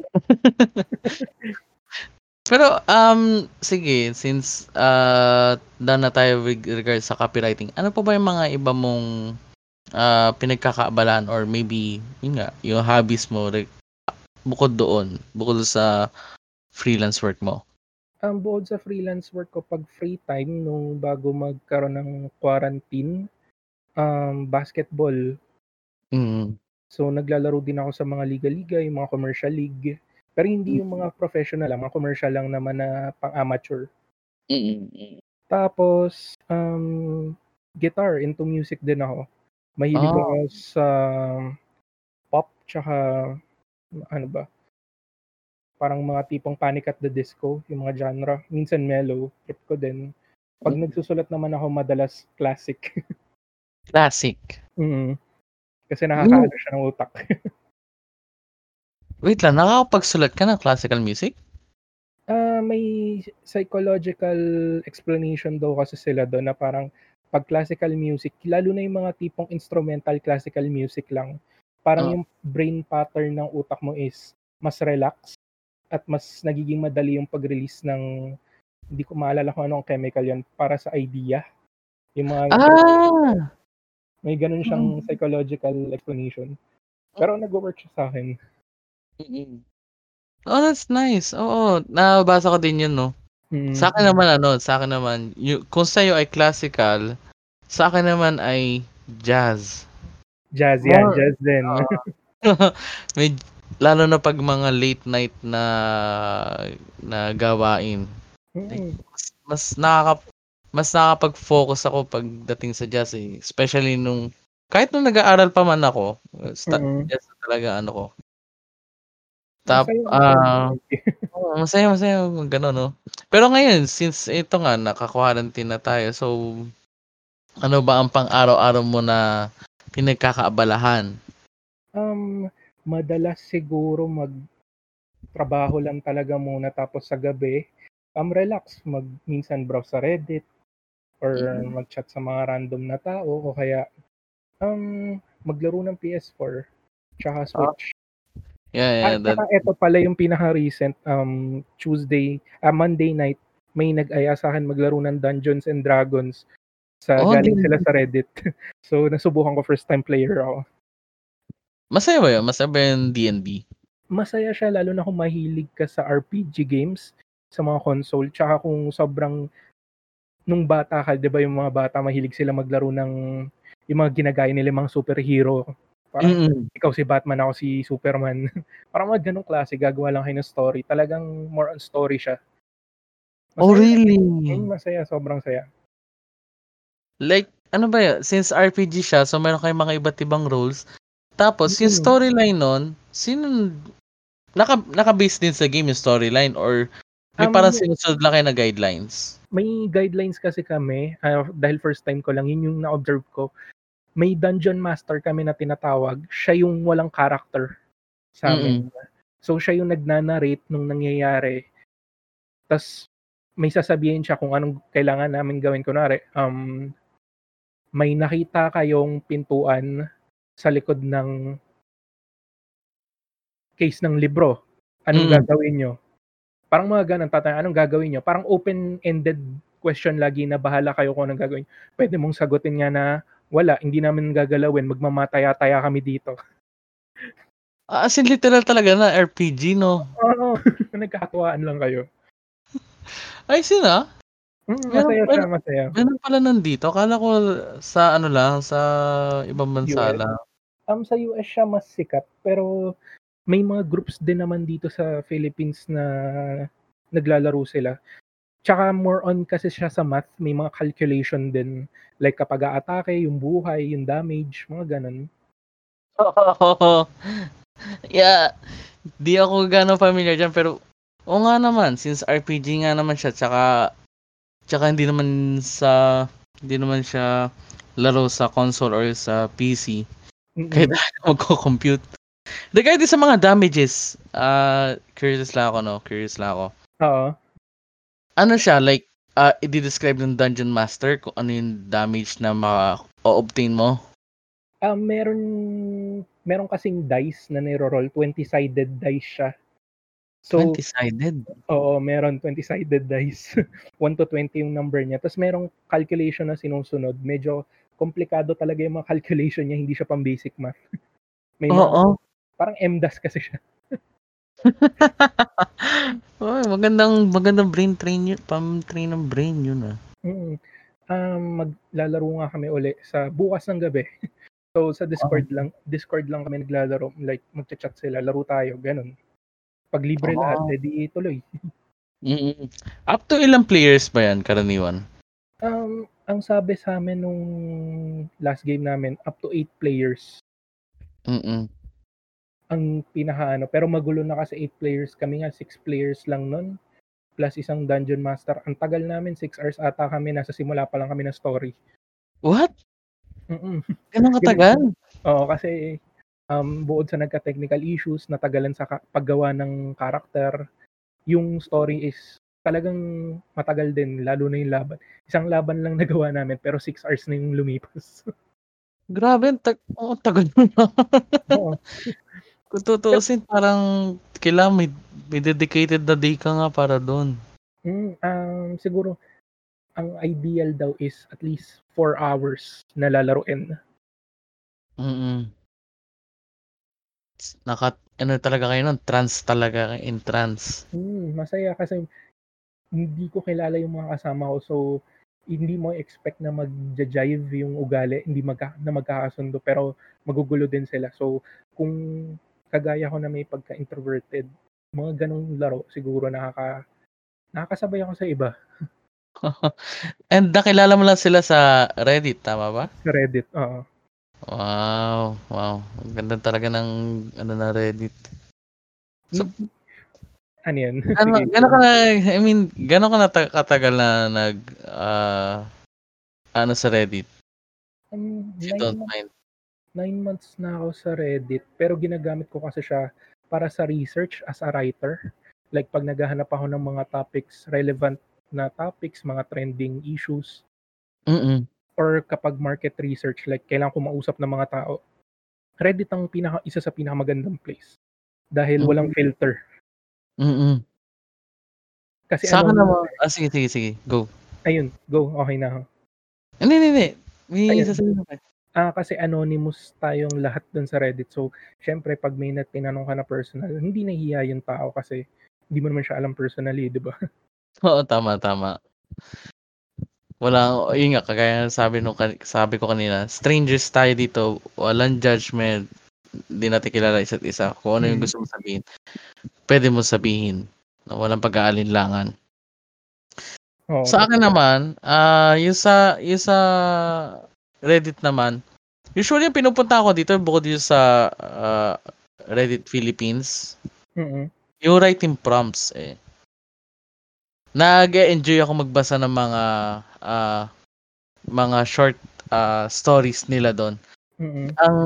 (laughs) Pero, um, sige since, ah, done na tayo with regards sa copywriting, ano pa ba yung mga iba mong, ah, pinagkakaabalahan or maybe yun nga, yung hobbies mo like bukod doon, bukod sa freelance work mo? Um, bukod sa freelance work ko 'pag free time nung bago magkaroon ng quarantine, um, basketball. Mm. So, naglalaro din ako sa mga liga-liga, yung mga commercial league. Pero hindi yung mga professional, ah, mga commercial lang naman na pang-amateur. Mm, mm. Tapos, um, guitar, into music din ako. Mahilig Ah. ako sa pop tsaka ano ba, parang mga tipong Panic at the Disco, yung mga genre. Minsan mellow, trip ko din. 'Pag Mm. nagsusulat naman ako madalas classic. (laughs) Classic? Mm. Kasi nakakaano siya ng utak. Wait lang, nakakapagsulat ka ng classical music? Ah, may psychological explanation daw kasi sila dun na parang 'pag classical music, lalo na yung mga tipong instrumental classical music lang, parang Oh. yung brain pattern ng utak mo is mas relax at mas nagiging madali yung pag-release ng hindi ko maalala kung anong chemical yun, para sa idea. Yung mga Ah! May ganun siyang Hmm. psychological explanation. Pero nagwo-work siya sa'kin. Mm. Oh, that's nice. Oo, nabasa ko din yun 'no. Mm. Sa'kin naman ano, sa'kin naman yu kung sa'yo ay classical, sa'kin naman ay jazz. Jazz yan, More jazz din. oo. (laughs) (laughs) Med lalo na 'pag mga late night na na gawain. Like Mm. mas mas nakaka mas nakakapag-focus ako pagdating sa jazz, eh, especially nung kahit nung nag-aaral pa man ako, sta Mm. jazz na talaga ano ko. Tap Masaya ah, (laughs) oo, masaya, masaya gano'n 'no. Pero ngayon since ito nga naka-quarantine na tayo, so ano ba ang pang-araw-araw mo na pinagkakaabalahan? Um, madalas siguro magtrabaho lang talaga muna tapos sa gabi, um, relax. Mag minsan browse sa Reddit or Mm. mag-chat sa mga random na tao o kaya, um, maglaro ng PS4 tsaka Ah. Switch. Yeah, Ah, yeah, that tsaka eto pala yung pinaka-recent, um, Tuesday ah, Monday night, may nag-aya sa'kin maglaro ng Dungeons and Dragons sa Oh, galing sila sa Reddit. (laughs) So, nasubukan ko, first time player ako. Masaya ba yun? Masaya ba yung D&D? Masaya siya lalo na kung mahilig ka sa RPG games, sa mga console, tsaka kung sobrang nung bata ka 'di ba yung mga bata mahilig sila maglaro ng yung mga ginagaya nila yung mga superhero. Parang Mm. ikaw si Batman, ako si Superman. (laughs) Parang mga gano'ng klase, gagawa lang kayo ng story. Talagang more on story siya. Oh, Masaya. really? Mm, masaya, sobrang saya. Like, ano ba yun, since RPG siya, so meron kayong mga iba't ibang roles, tapos yung storyline nun, sino naka naka-base din sa game yung storyline or may Um, parang sinusunod lang kayo na guidelines? May guidelines kasi kami, ah, dahil first time ko lang, yun yung na-observe ko. May dungeon master kami na tinatawag, siya yung walang character sa'min. So, siya yung nagna-narrate nung nangyayari. Tas may sasabihin siya kung anong kailangan namin gawin. Kunwari, um, may nakita kayong pintuan sa likod ng case ng libro, anong Mm. gagawin niyo? Parang mga gano'n, tatanungin, anong gagawin niyo? Parang open-ended question lagi na bahala kayo kung anong gagawin. Puwede mong sagutin nga na, "Wala, hindi namin gagalawin, magmamataya-taya kami dito." Ah, as in literal talaga na RPG 'no? Oo, (laughs) nagkakatuwaan lang kayo. (laughs) Ayos yun, ah. Mm, masaya siya, masaya. meron pala nandito, akala ko sa ano lang, sa ibang bansa US? lang. Um, sa US siya mas sikat, pero may mga groups din naman dito sa Philippines na naglalaro sila. Tsaka more on kasi siya sa math, may mga calculation din. Like kapag aatake, yung buhay, yung damage, mga ganun. (laughs) yeah, di ako gano'ng familiar dyan, pero oo nga naman, since RPG nga naman siya, tsaka, tsaka hindi naman sa, hindi naman siya laro sa console or sa PC. Mm. Kahit magko-compute. Regarding sa mga damages, uh, curious lang ako, no? Curious lang ako. Oo. Ano siya, like, uh, i-describe ng Dungeon Master kung ano yung damage na ma-obtain mo? Ah, meron meron kasing dice na niro-roll, 20-sided dice siya. So, 20-sided? oo, meron 20-sided dice. (laughs) 1 to 20 yung number niya. Tapos merong calculation na sinusunod. Medyo komplikado talaga yung mga (laughs) calculation niya, hindi siya pang basic math. (laughs) May Oo. Parang MDAS kasi siya. (laughs) Oy, magandang magandang brain train yun, pam-train ng brain yun ah. Mm. Um, maglalaro nga kami uli sa bukas ng gabi. (laughs) So sa Discord lang, Discord lang kami naglalaro, like magcha-chat sila, laro tayo, ganun. Pag libre Ah. lahat, edi tuloy. (laughs) Mm. Up to ilang players ba yan karaniwan? Um, ang sabi sa amin nung last game namin, up to 8 players Mm. Ang pinakaano. Pero magulo na kasi 8 players. Kami nga 6 players lang nun. Plus isang dungeon master. Ang tagal namin, 6 hours ata kami. Nasa simula pa lang kami ng story. What? Mm-mm. Ganun katagal? (laughs) Oo, kasi um, bukod sa nagka-technical issues, natagalan sa ka- paggawa ng karakter, yung story is talagang matagal din, lalo na yung laban. Isang laban lang (laughs) nagawa namin, pero 6 hours na yung lumipas. (laughs) Grabe, ang tag oh, tagal na. Oo. Kung tutuusin, parang kailangan may, may dedicated na day ka nga para doon. Mm, um, siguro, ang ideal daw is at least 4 hours na lalaroin. Mm. Naka, ano talaga kayo nun? Trans talaga in trance. Mm, masaya kasi hindi ko kilala yung mga kasama ko, so hindi mo expect na mag-jive yung ugali, hindi magka, na magkakasundo, pero magugulo din sila. So, kung kagaya ko na may pagka-introverted, mga ganong laro, siguro nakaka, nakakasabay ako sa iba (laughs) And nakilala mo lang sila sa Reddit, tama ba? sa Reddit. Oo. Wow, wow. Ang ganda talaga ng ano na Reddit. So- ano yan? (laughs) Ano, Sige. gano'n ka na, I mean, gano'n ka na ta- katagal na nag, ah, ano sa Reddit? Um, nine, don't mind. Nine months na ako sa Reddit, pero ginagamit ko kasi siya para sa research as a writer. Like pag naghahanap ako ng mga topics, relevant na topics, mga trending issues, Mm-mm. or kapag market research, like kailangan ko mausap ng mga tao, Reddit ang pinaka, isa sa pinakamagandang place. Dahil walang filter. Mm-mm. Kasi Sa akin ano, naman, ah, sige, sige, sige, go. ayun, go, okay na. Hindi, hindi, hindi. May sasabihin ako. Ah, kasi anonymous tayong lahat dun sa Reddit. So, syempre, pag may nat- tinanong ka na personal, hindi nahihiya yung tao kasi hindi mo naman siya alam personally, di ba? (laughs) Oo, tama, tama. Wala, yun nga, kagaya sabi, nung, sabi ko kanina, strangers tayo dito, walang judgment, hindi natin kilala isa't isa. Kung ano yung Mm. gusto mo sabihin, pwede mo sabihin. Na walang pag-aalinlangan. Oo. Sa akin naman, ah yung sa yung sa Reddit naman, usually yung pinupunta ko dito bukod dito sa ah, Reddit Philippines, Mm-mm. yung writing prompts eh. Nag-enjoy ako magbasa ng mga ah, mga short ah, stories nila doon. Mm-mm. Ang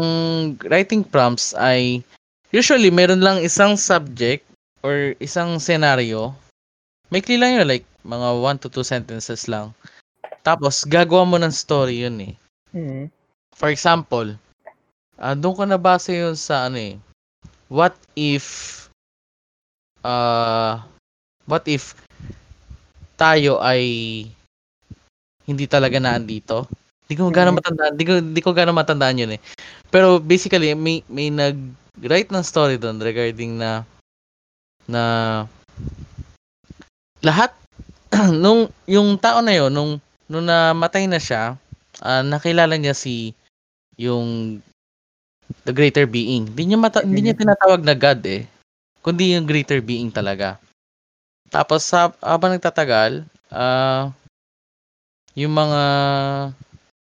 writing prompts ay usually meron lang isang subject or isang scenario. Maikli lang yun, like mga 1 to 2 sentences lang. Tapos gagawa mo ng story yun eh. Mm-mm. For example, ah doon ko nabasa yun sa ano eh. What if uh, what if tayo ay hindi talaga naandito? Hindi ko gaano Mhm. matandaan, hindi ko hindi ko gaano matandaan yun eh. Pero basically may may nag-write ng story doon regarding na na lahat (clears throat) nung yung tao na yon nung nung namatay na siya, ah, nakilala niya si yung the greater being. Hindi niya mata- hindi niya tinatawag na God eh. Kundi yung greater being talaga. Tapos sa habang nagtatagal, Ah, yung mga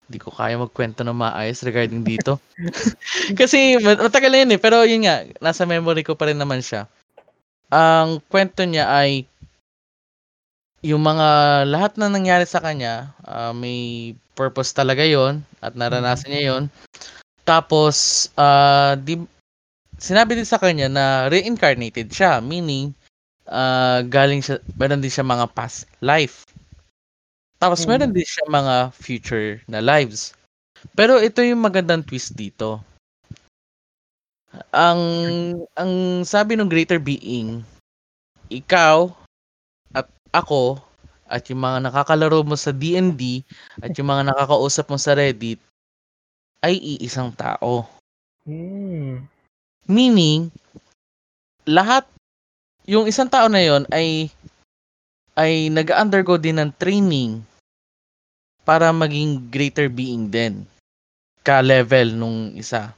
hindi ko kaya magkwento ng maayos regarding dito. (laughs) Kasi mat- matagal na yun eh, pero yun nga, nasa memory ko pa rin naman siya. Ang kwento niya ay yung mga lahat na nangyari sa kanya, ah, may purpose talaga yon at naranasan niya yon. Tapos, ah, di, sinabi din sa kanya na reincarnated siya, meaning ah, galing siya, meron din siya mga past life. Tapos Mm. meron din siya mga future na lives. Pero ito yung magandang twist dito. Ang ang sabi ng greater being, ikaw at ako at yung mga nakakalaro mo sa D&D at yung mga nakakausap mo sa Reddit ay iisang tao. Hmm. Meaning, lahat, yung isang tao na yon ay ay nag-undergo din ng training para maging greater being din. Ka-level nung isa.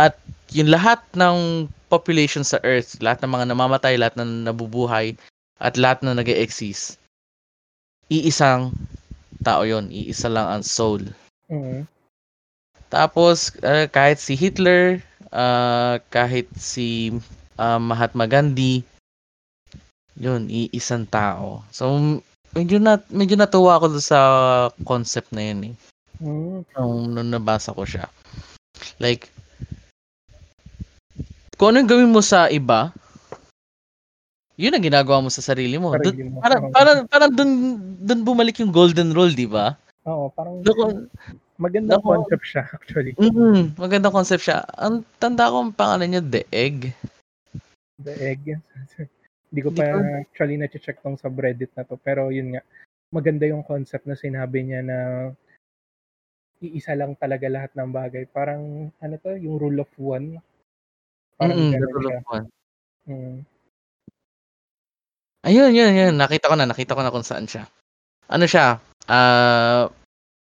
At yung lahat ng population sa Earth, lahat ng mga namamatay, lahat ng nabubuhay, at lahat na nag exist iisang tao yon iisa lang ang soul. Mm. Tapos, ah, kahit si Hitler, ah, kahit si ah, Mahatma Gandhi, yun, iisang tao. So, medyo, na, medyo natuwa ako sa concept na yun eh. Mm. Nung, nung nabasa ko siya. Like, kung ano yung gawin mo sa iba, yun ang ginagawa mo sa sarili mo. Dun, Sarili mo. parang, Oo. parang, parang dun, dun bumalik yung golden rule, di ba? Oo, parang Doon, magandang Nako. concept siya actually. mm, magandang concept siya. Ang tanda ko ang pangalan niya, The Egg. The egg. Hindi (laughs) ko Hindi pa ko- actually na-check tong sa Reddit na to. Pero yun nga, maganda yung concept na sinabi niya na iisa lang talaga lahat ng bagay. Parang, ano to, yung rule of one. Parang ganun The Rule siya. of One. Mm. Ayun, yun, yun. Nakita ko na, nakita ko na kung saan siya. Ano siya? Ah,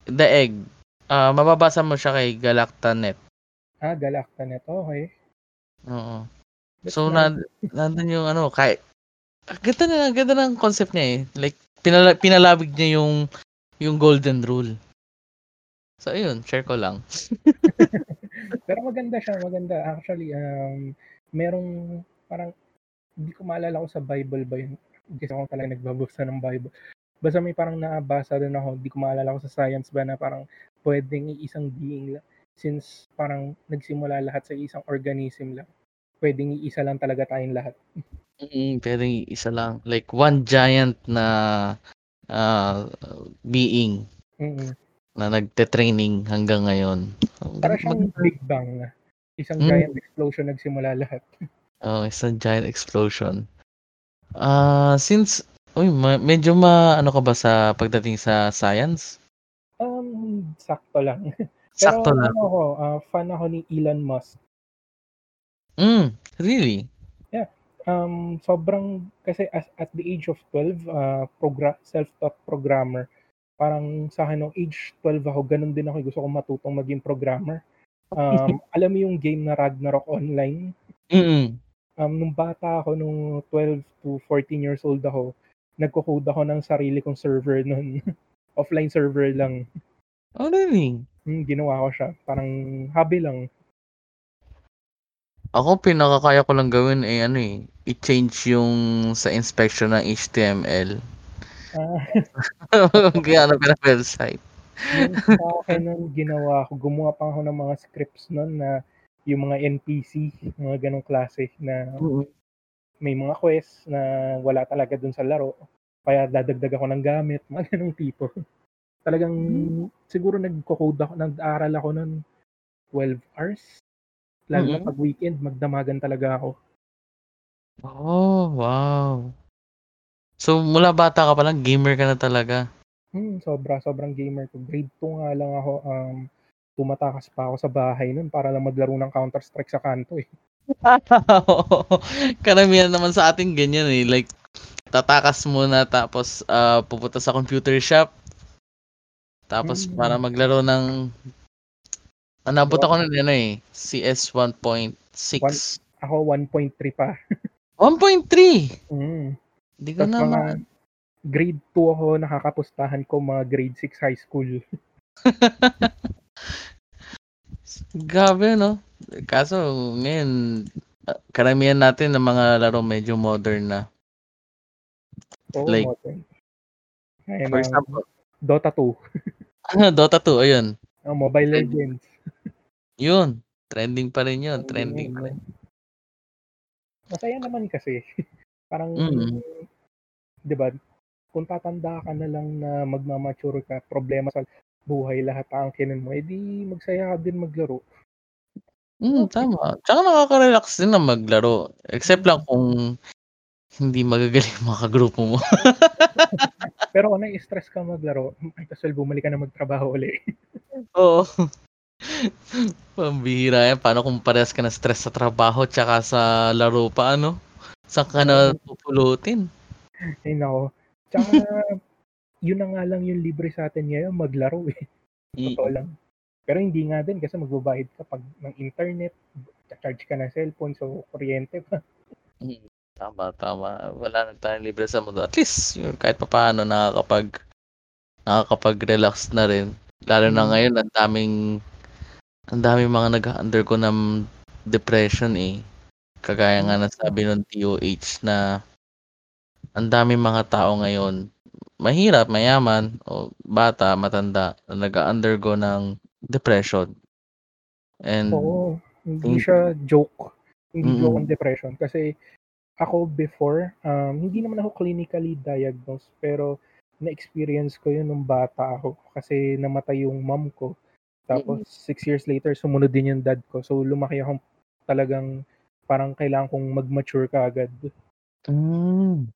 The Egg. Ah, mababasa mo siya kay Galactanet. Ah, Galactanet. Okay. Oo. So, na, nandun yung ano, kahit, ang ganda na, ang ganda ng concept niya eh. Like, pinala, pinalabig niya yung, yung golden rule. So, ayun, share ko lang. (laughs) Pero maganda siya, maganda. Actually, um, merong parang, hindi ko maalala kung sa Bible ba yun. Kasi ako talaga nagbabasa ng Bible. Basta may parang nabasa rin ako, hindi ko maalala kung sa science ba na parang pwedeng isang being lang. Since parang nagsimula lahat sa isang organism lang. Pwedeng iisa lang talaga tayong lahat. Mm, pero isa lang. Like, one giant na ah, being Mm-mm. na nagte-training hanggang ngayon. Para siyang Big Bang. Isang Mm. giant explosion nagsimula lahat. (laughs) Oh, isang giant explosion. Ah, since uy, ma- medyo ma ano ka ba sa pagdating sa science? Um, sakto lang. (laughs) Sakto Pero lang. ano ako, ah, fan ako ni Elon Musk. Mm, really? um sobrang kasi as, at the age of 12 uh progra- self-taught programmer parang sa akin nung age 12 ako ganun din ako gusto ko matutong maging programmer (laughs) um alam mo yung game na Ragnarok online Mm. Um nung bata ako nung 12 to 14 years old ako nagko-code ako ng sarili kong server nun (laughs) offline server lang Oh, really? hmm, ginawa ko siya parang hobby lang Ako pinakakaya ko lang gawin eh ano eh, i-change yung sa inspection ng HTML. Ah, (laughs) Kaya ano ka na website. yung sa akin nun ginawa ko, gumawa pa ako ng mga scripts nun na yung mga NPC, mga ganong klase na may mga quest na wala talaga dun sa laro. Kaya dadagdag ako ng gamit, mga (laughs) ganong tipo. Talagang siguro nagko-code ako, nag-aaral ako nun 12 hours. Lalo na Mm-mm. pag weekend, magdamagan talaga ako. Oh, wow. So mula bata ka pa lang, gamer ka na talaga. Hmm, sobra, sobrang gamer ko. Grade 2 nga lang ako, um, tumatakas pa ako sa bahay nun para lang maglaro ng Counter-Strike sa kanto eh. (laughs) Karamihan naman sa ating ganyan eh. Like, tatakas muna tapos ah, pupunta sa computer shop. Tapos Mm. para maglaro ng... Ah, nabot ako ng ano eh. CS 1.6. Ako 1.3 pa. (laughs) 1.3! Mm. Hindi ko Tapos na mga, grade 2 ako nakakapustahan ko mga grade 6 high school. (laughs) Grabe 'no? Kaso ngayon, ah, karamihan natin ng mga laro medyo modern na. Oo, Like modern. Gaya For example Dota 2. (laughs) Dota 2, ayun. Oh, Mobile Legends. (laughs) Yun, trending pa rin yun, Trending pa rin. Masaya naman kasi. (laughs) Parang Mm. 'di ba, kung tatanda ka na lang na magma-mature ka, problema sa buhay lahat aangkinin mo, eh, di magsaya ka din maglaro. Hmm, tama. Tsaka nakaka-relax din na maglaro, except lang Mm. kung hindi magagaling mga kagrupo mo. (laughs) Pero kung nai-stress ka maglaro, ay tasal bumalik ka na magtrabaho uli. (laughs) Oo. Pambihira yan, paano kung parehas ka na stress sa trabaho tsaka sa laro pa ano? Saan ka na pupulutin? Ay naku. Tsaka yun na nga lang yung libre sa'tin ngayon maglaro, eh, (laughs) sa totoo Mm. lang. Pero hindi nga din kasi magbabayad ka 'pag ng internet, cha-charge ka ng cellphone, so kuryente pa. (laughs) Mm, tama, tama. Wala na tayong libre sa mundo. At least yun kahit papaano nakakapag nakakapag-relax na rin. Lalo na Mm. ngayon ang daming ang daming mga nag-a-undergo ng depression, eh. Kagaya nga ng Mm. sabi nung DOH na ang daming mga tao ngayon, mahirap, mayaman o bata, matanda na nag-a-undergo ng depression. And Oo, hindi siya joke. Hindi joke Mm. ang depression kasi ako before, um, hindi naman ako clinically diagnosed pero na-experience ko yun nung bata ako kasi namatay yung mom ko. Tapos Mm. 6 years later sumunod din yung dad ko. So lumaki akong talagang parang kailangan kong mag-mature kaagad. Hmm.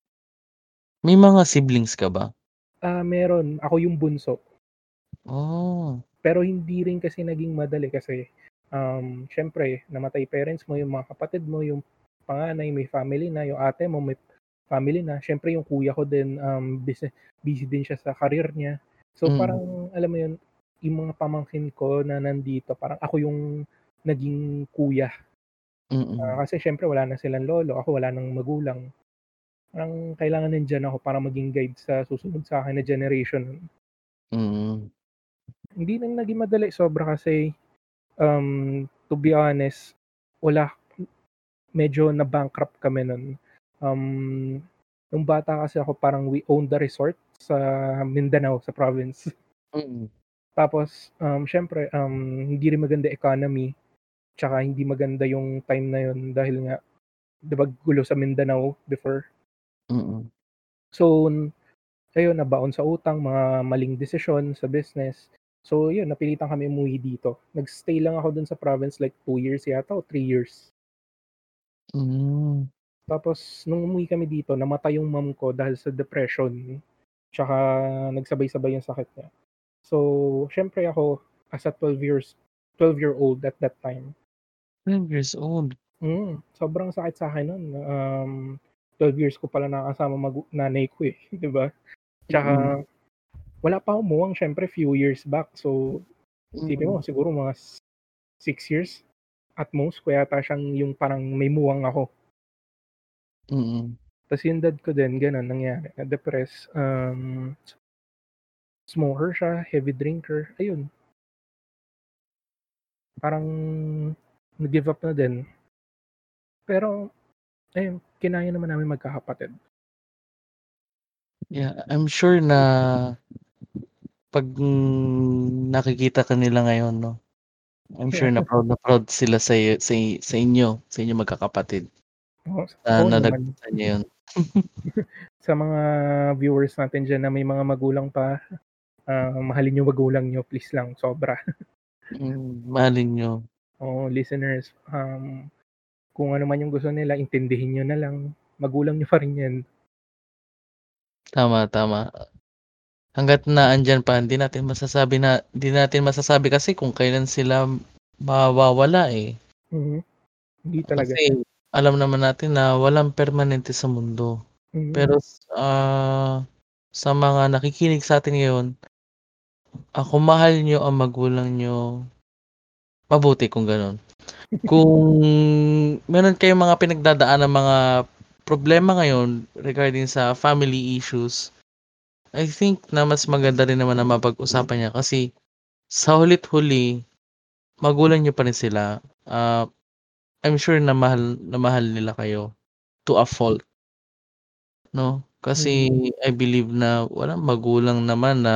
May mga siblings ka ba? Ah, meron. Ako yung bunso. Oh. Pero hindi rin kasi naging madali kasi, um, siyempre namatay parents mo, yung mga kapatid mo, yung panganay may family na, yung ate mo may family na. Siyempre yung kuya ko din, um, bisi busy din siya sa career niya. So Mm. parang alam mo yun, yung mga pamangkin ko na nandito parang ako yung naging kuya. Mm. kasi siyempre wala na silang lolo, ako wala ng magulang. Parang kailangan nandiyan ako para maging guide sa susunod sa'kin na generation. Mm. Hindi rin naging madali, sobra kasi, um, to be honest, wala medyo na-bankrupt kami nun. Um, nung bata kasi ako parang we own the resort sa Mindanao, sa province. Mm. Tapos, um, siyempre, um, hindi rin maganda economy, tsaka hindi maganda yung time na yun dahil nga 'di ba gulo sa Mindanao before. Mm. So, ayun nabaon sa utang, mga maling desisyon sa business. So yun, napilitan kami umuwi dito. Nag-stay lang ako dun sa province like 2 years yata o 3 years. Hmm. Tapos nung umuwi kami dito namatay yung mom ko dahil sa depression, tsaka nagsabay-sabay yung sakit niya. So, siyempre ako as a 12 years 12-year-old at that time 12 years old? Mm, sobrang sakit sa'kin nun, um, 12 years ko pala nakakasama magu nanay ko, eh, (laughs) 'di ba? Tsaka wala pa akong muwang siyempre few years back. So, isipin mo Mm. siguro mga 6 years at most ko yata siyang yung parang may muwang ako. Mm. Tas yung dad ko din gano'n nangyari, na-depress, um smoker siya, heavy drinker, ayun. Parang nag-give up na din. Pero ayun, kinaya naman namin magkakapatid. Yeah, I'm sure na 'pag, nakikita ka nila ngayon 'no, I'm sure Yeah. na proud na proud sila sa'yo sa sa inyo, sa inyong magkakapatid. Oo, Na oo naman. nalagpasan niyo yun. (laughs) Sa mga viewers natin diyan na may mga magulang pa, ah, mahalin yung magulang niyo please lang, sobra. (laughs) Mm, mahalin niyo. Oo, listeners, um, kung ano man yung gusto nila intindihin niyo na lang, magulang niyo pa rin 'yan. Tama, tama. Hangga't na andiyan pa hindi natin masasabi na hindi natin masasabi kasi kung kailan sila mawawala, eh. Mhm, hindi talaga. Kasi alam naman natin na walang permanente sa mundo. Mm. Pero, ah, sa mga nakikinig sa'tin ngayon ah, kung mahal niyo ang magulang niyo mabuti kung gano'n. Kung meron kayong mga pinagdadaanang mga problema ngayon regarding sa family issues I think na mas maganda rin naman na mapag-usapan niya kasi sa huli't huli, magulang niyo pa rin sila. Ah, I'm sure na mahal na mahal nila kayo to a fault. 'No? Kasi Mm. I believe na walang magulang naman na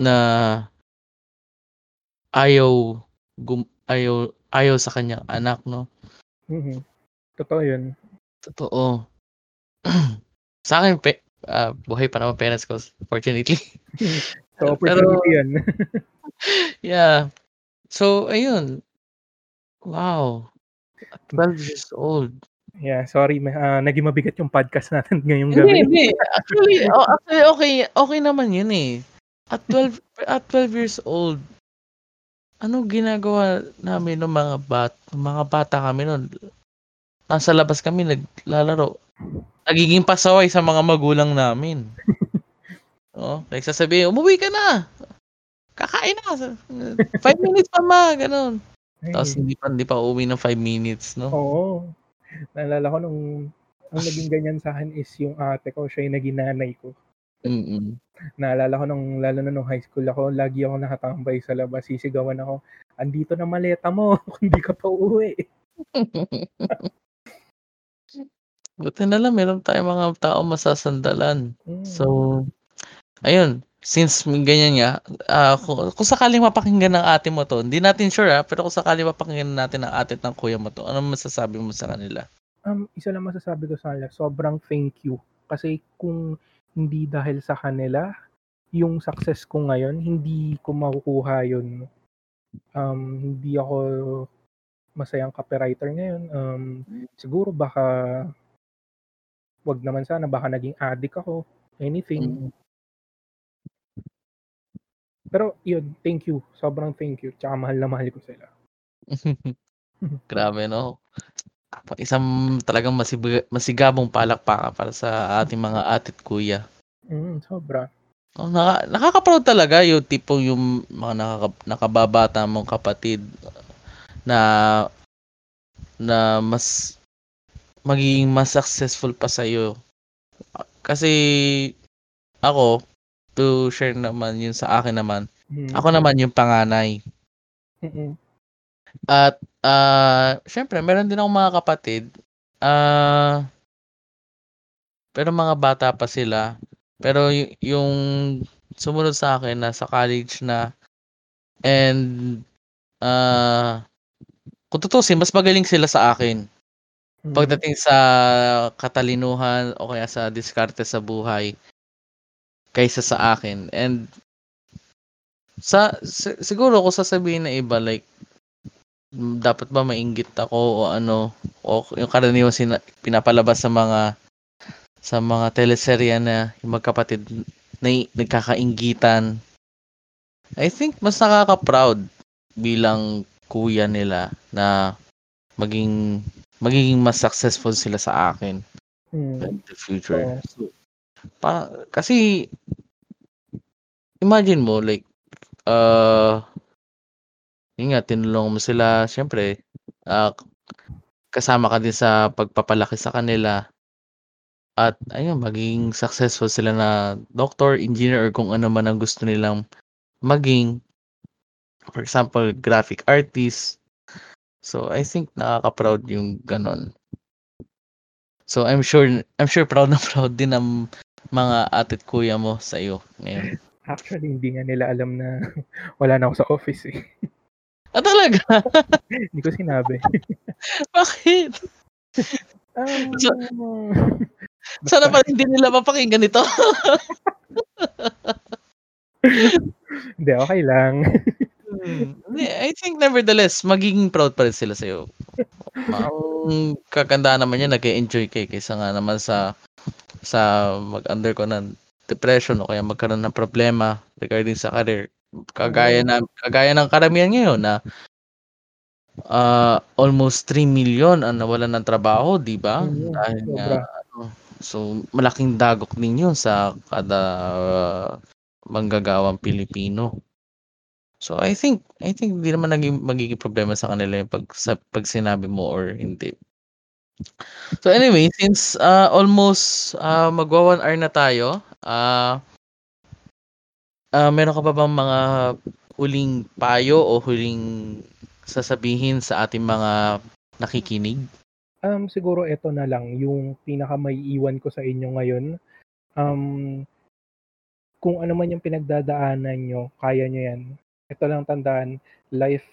na ayaw gum ayaw ayaw sa kanyang anak 'no? Mhm. Totoo 'yun. Totoo. (clears throat) Sa'kin pe ah, buhay pa naman parents ko fortunately. (laughs) So, Pero opportunity 'yan. (laughs) yeah. So ayun. Wow, 12 years old. Yeah, sorry ah, naging mabigat yung podcast natin ngayong Hindi, gabi. hindi. Actually, oh, actually okey okey naman 'yun, eh. At 12 at 12 years old anong ginagawa namin nung mga bat mga bata kami nun? Nasa labas kami naglalaro. Nagiging pasaway sa mga magulang namin. (laughs) Oo, like sasabihin, "Umuwi ka na, kakain na, 5 minutes pa ma,". Tapos Ay. hindi pa hindi pa uuwi ng 5 minutes 'no? Oo. Naalala ko nung ang naging ganyan sa'kin is yung ate ko, siya yung naging nanay ko. Mm. Naalala ko nung lalo na nung high school ako, lagi akong nakatambay sa labas, sisigawan ako, "Andito na maleta mo, (laughs) hindi ka pa uuwi." (laughs) Buti nalang meron tayong mga taong masasandalan. So, Mm. ayun, since ganyan nga, ah, ku kung sakaling mapakinggan ng ate mo 'to, hindi natin sure, ah, pero kung sakaling mapakinggan natin ng ate at ng kuya mo 'to, anong masasabi mo sa kanila? Um, isa lang masasabi ko sa kanila, sobrang thank you. Kasi kung hindi dahil sa kanila, yung success ko ngayon, hindi ko makukuha yun. Um, hindi ako masayang copywriter ngayon. Um, siguro baka 'wag naman sana, baka naging addict ako, anything. Mm. Pero yun, thank you. Sobrang thank you, 'tsaka mahal na mahal ko sila. (laughs) Grabe 'no? Isang talagang masiga masigabong palakpakan para sa ating mga ate at kuya. Mm, sobra. Oh, naka nakaka-proud talaga yung tipong yung mga nakaka nakababata mong kapatid na na mas magiging mas successful pa sa'yo. Kasi ako, to share naman yun sa akin naman, Mm. ako naman yung panganay. Mm. At, ah, siyempre meron din akong mga kapatid, ah pero mga bata pa sila. Pero yu yung sumunod sa'kin nasa college na and, ah, kung tutuusin mas magaling sila sa akin. Mm. Pagdating sa katalinuhan o kaya sa diskarte sa buhay kaysa sa akin and sa si siguro kung sasabihin ng iba like, dapat ba mainggit ako o ano, o yung karaniwang sina pinapalabas sa mga sa mga teleserye na yung magkapatid na nagkakainggitan. I think mas nakaka-proud bilang kuya nila na maging magiging mas successful sila sa akin Mm. in the future. So, pa kasi imagine mo like, ah, yun nga tinulungan mo sila siyempre, ah, kasama ka din sa pagpapalaki sa kanila. At ayun magiging successful sila na doktor, engineer, or kung ano man ang gusto nilang maging. For example, graphic artist. So, I think nakaka-proud yung gano'n. So, I'm sure I'm sure proud (laughs) na proud din ang mga ate at kuya mo sa'yo ngayon. Actually, hindi nga nila alam na (laughs) wala na ako sa office, eh. (laughs) Ah, talaga? (laughs) Hindi ko sinabi. (laughs) Bakit? Um, Sa sana (laughs) pala hindi nila mapakinggan ito. Hindi, okey lang. Hmm, I think nevertheless magiging proud pa rin sila sa'yo. Ang kagandahan naman niyan nag-e-enjoy ka, eh, kaysa nga naman sa sa mag-undergo ng depression o kaya magkaroon ng problema regarding sa career. Kagaya na kagaya ng karamihan ngayon na, ah, almost 3,000,000 ang nawalan ng trabaho, 'di ba? Dahil nga ano, so malaking dagok din yun sa kada manggagawang Pilipino. So, I think I think hindi naman naging magiging problema sa kanila yung 'pag sa 'pag sinabi mo or hindi. So, anyway since, ah, almost, ah, magwa-one hour na tayo Ah, ah, meron ka pa bang mga huling payo o huling sasabihin sa ating mga nakikinig? Um, siguro eto na lang yung pinakamaiiwan ko sa inyo ngayon. Um, kung ano man yung pinagdadaanan niyo, kaya niyo yan. Ito lang tandaan, life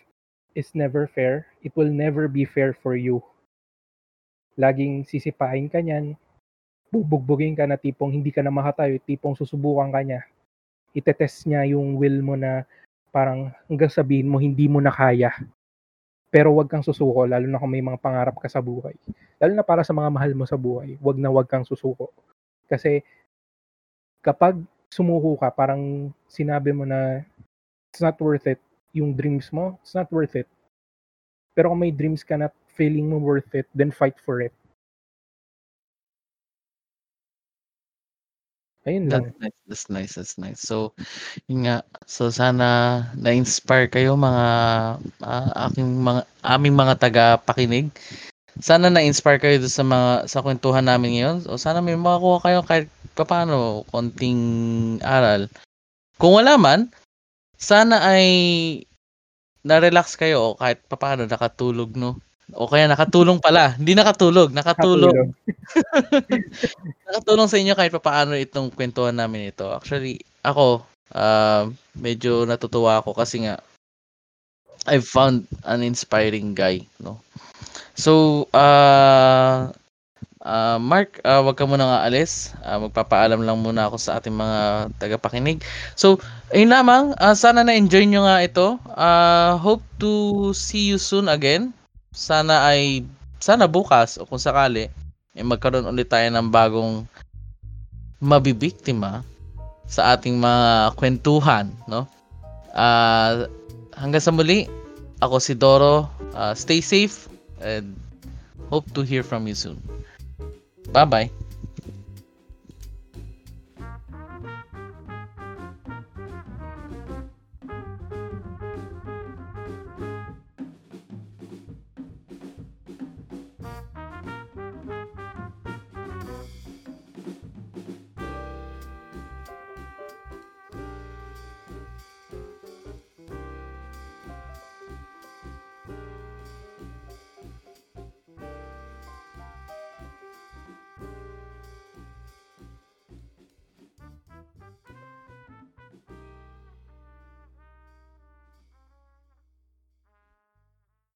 is never fair. It will never be fair for you. Laging sisipain ka niyan, bubugbugin ka na tipong hindi ka na makatayo, tipong susubukan ka niya. Itetest niya yung will mo na parang hanggang sabihin mo hindi mo na kaya. Pero wag kang susuko, lalo na kung may mga pangarap ka sa buhay. Lalo na para sa mga mahal mo sa buhay, wag na wag kang susuko. Kasi kapag sumuko ka, parang sinabi mo na it's not worth it, yung dreams mo, it's not worth it. Pero kung may dreams ka na feeling mo worth it, then fight for it. Ayun. That's nice, that's nice, that's nice. So, yun nga. So, sana na-inspire kayo mga ah, aking mga aming mga taga-pakinig. Sana na-inspire kayo sa mga sa kwentuhan namin ngayon. O sana may makakuha kayo kahit papaano konting aral. Kung wala man, sana ay na-relax kayo kahit papaano nakatulog no. O kaya nakatulong pala. Hindi nakatulog, nakatulong. Katulog. (laughs) Nakatulong sa inyo kahit papaano itong kwentuhan namin ito. Actually, ako, ah, medyo natutuwa ako kasi nga I've found an inspiring guy, no. So, ah ah, Mark, ah, wag ka muna nga alis. Ah, magpapaalam lang muna ako sa ating mga tagapakinig. So, ayun lamang, ah, sana na-enjoy nyo nga ito. Ah, hope to see you soon again. Sana ay sana bukas o kung sakali eh, magkaroon ulit tayo ng bagong mabibiktima sa ating mga kwentuhan, no? Ah, hanggang sa muli, ako si Doro. Ah, stay safe and hope to hear from you soon. Bye-bye.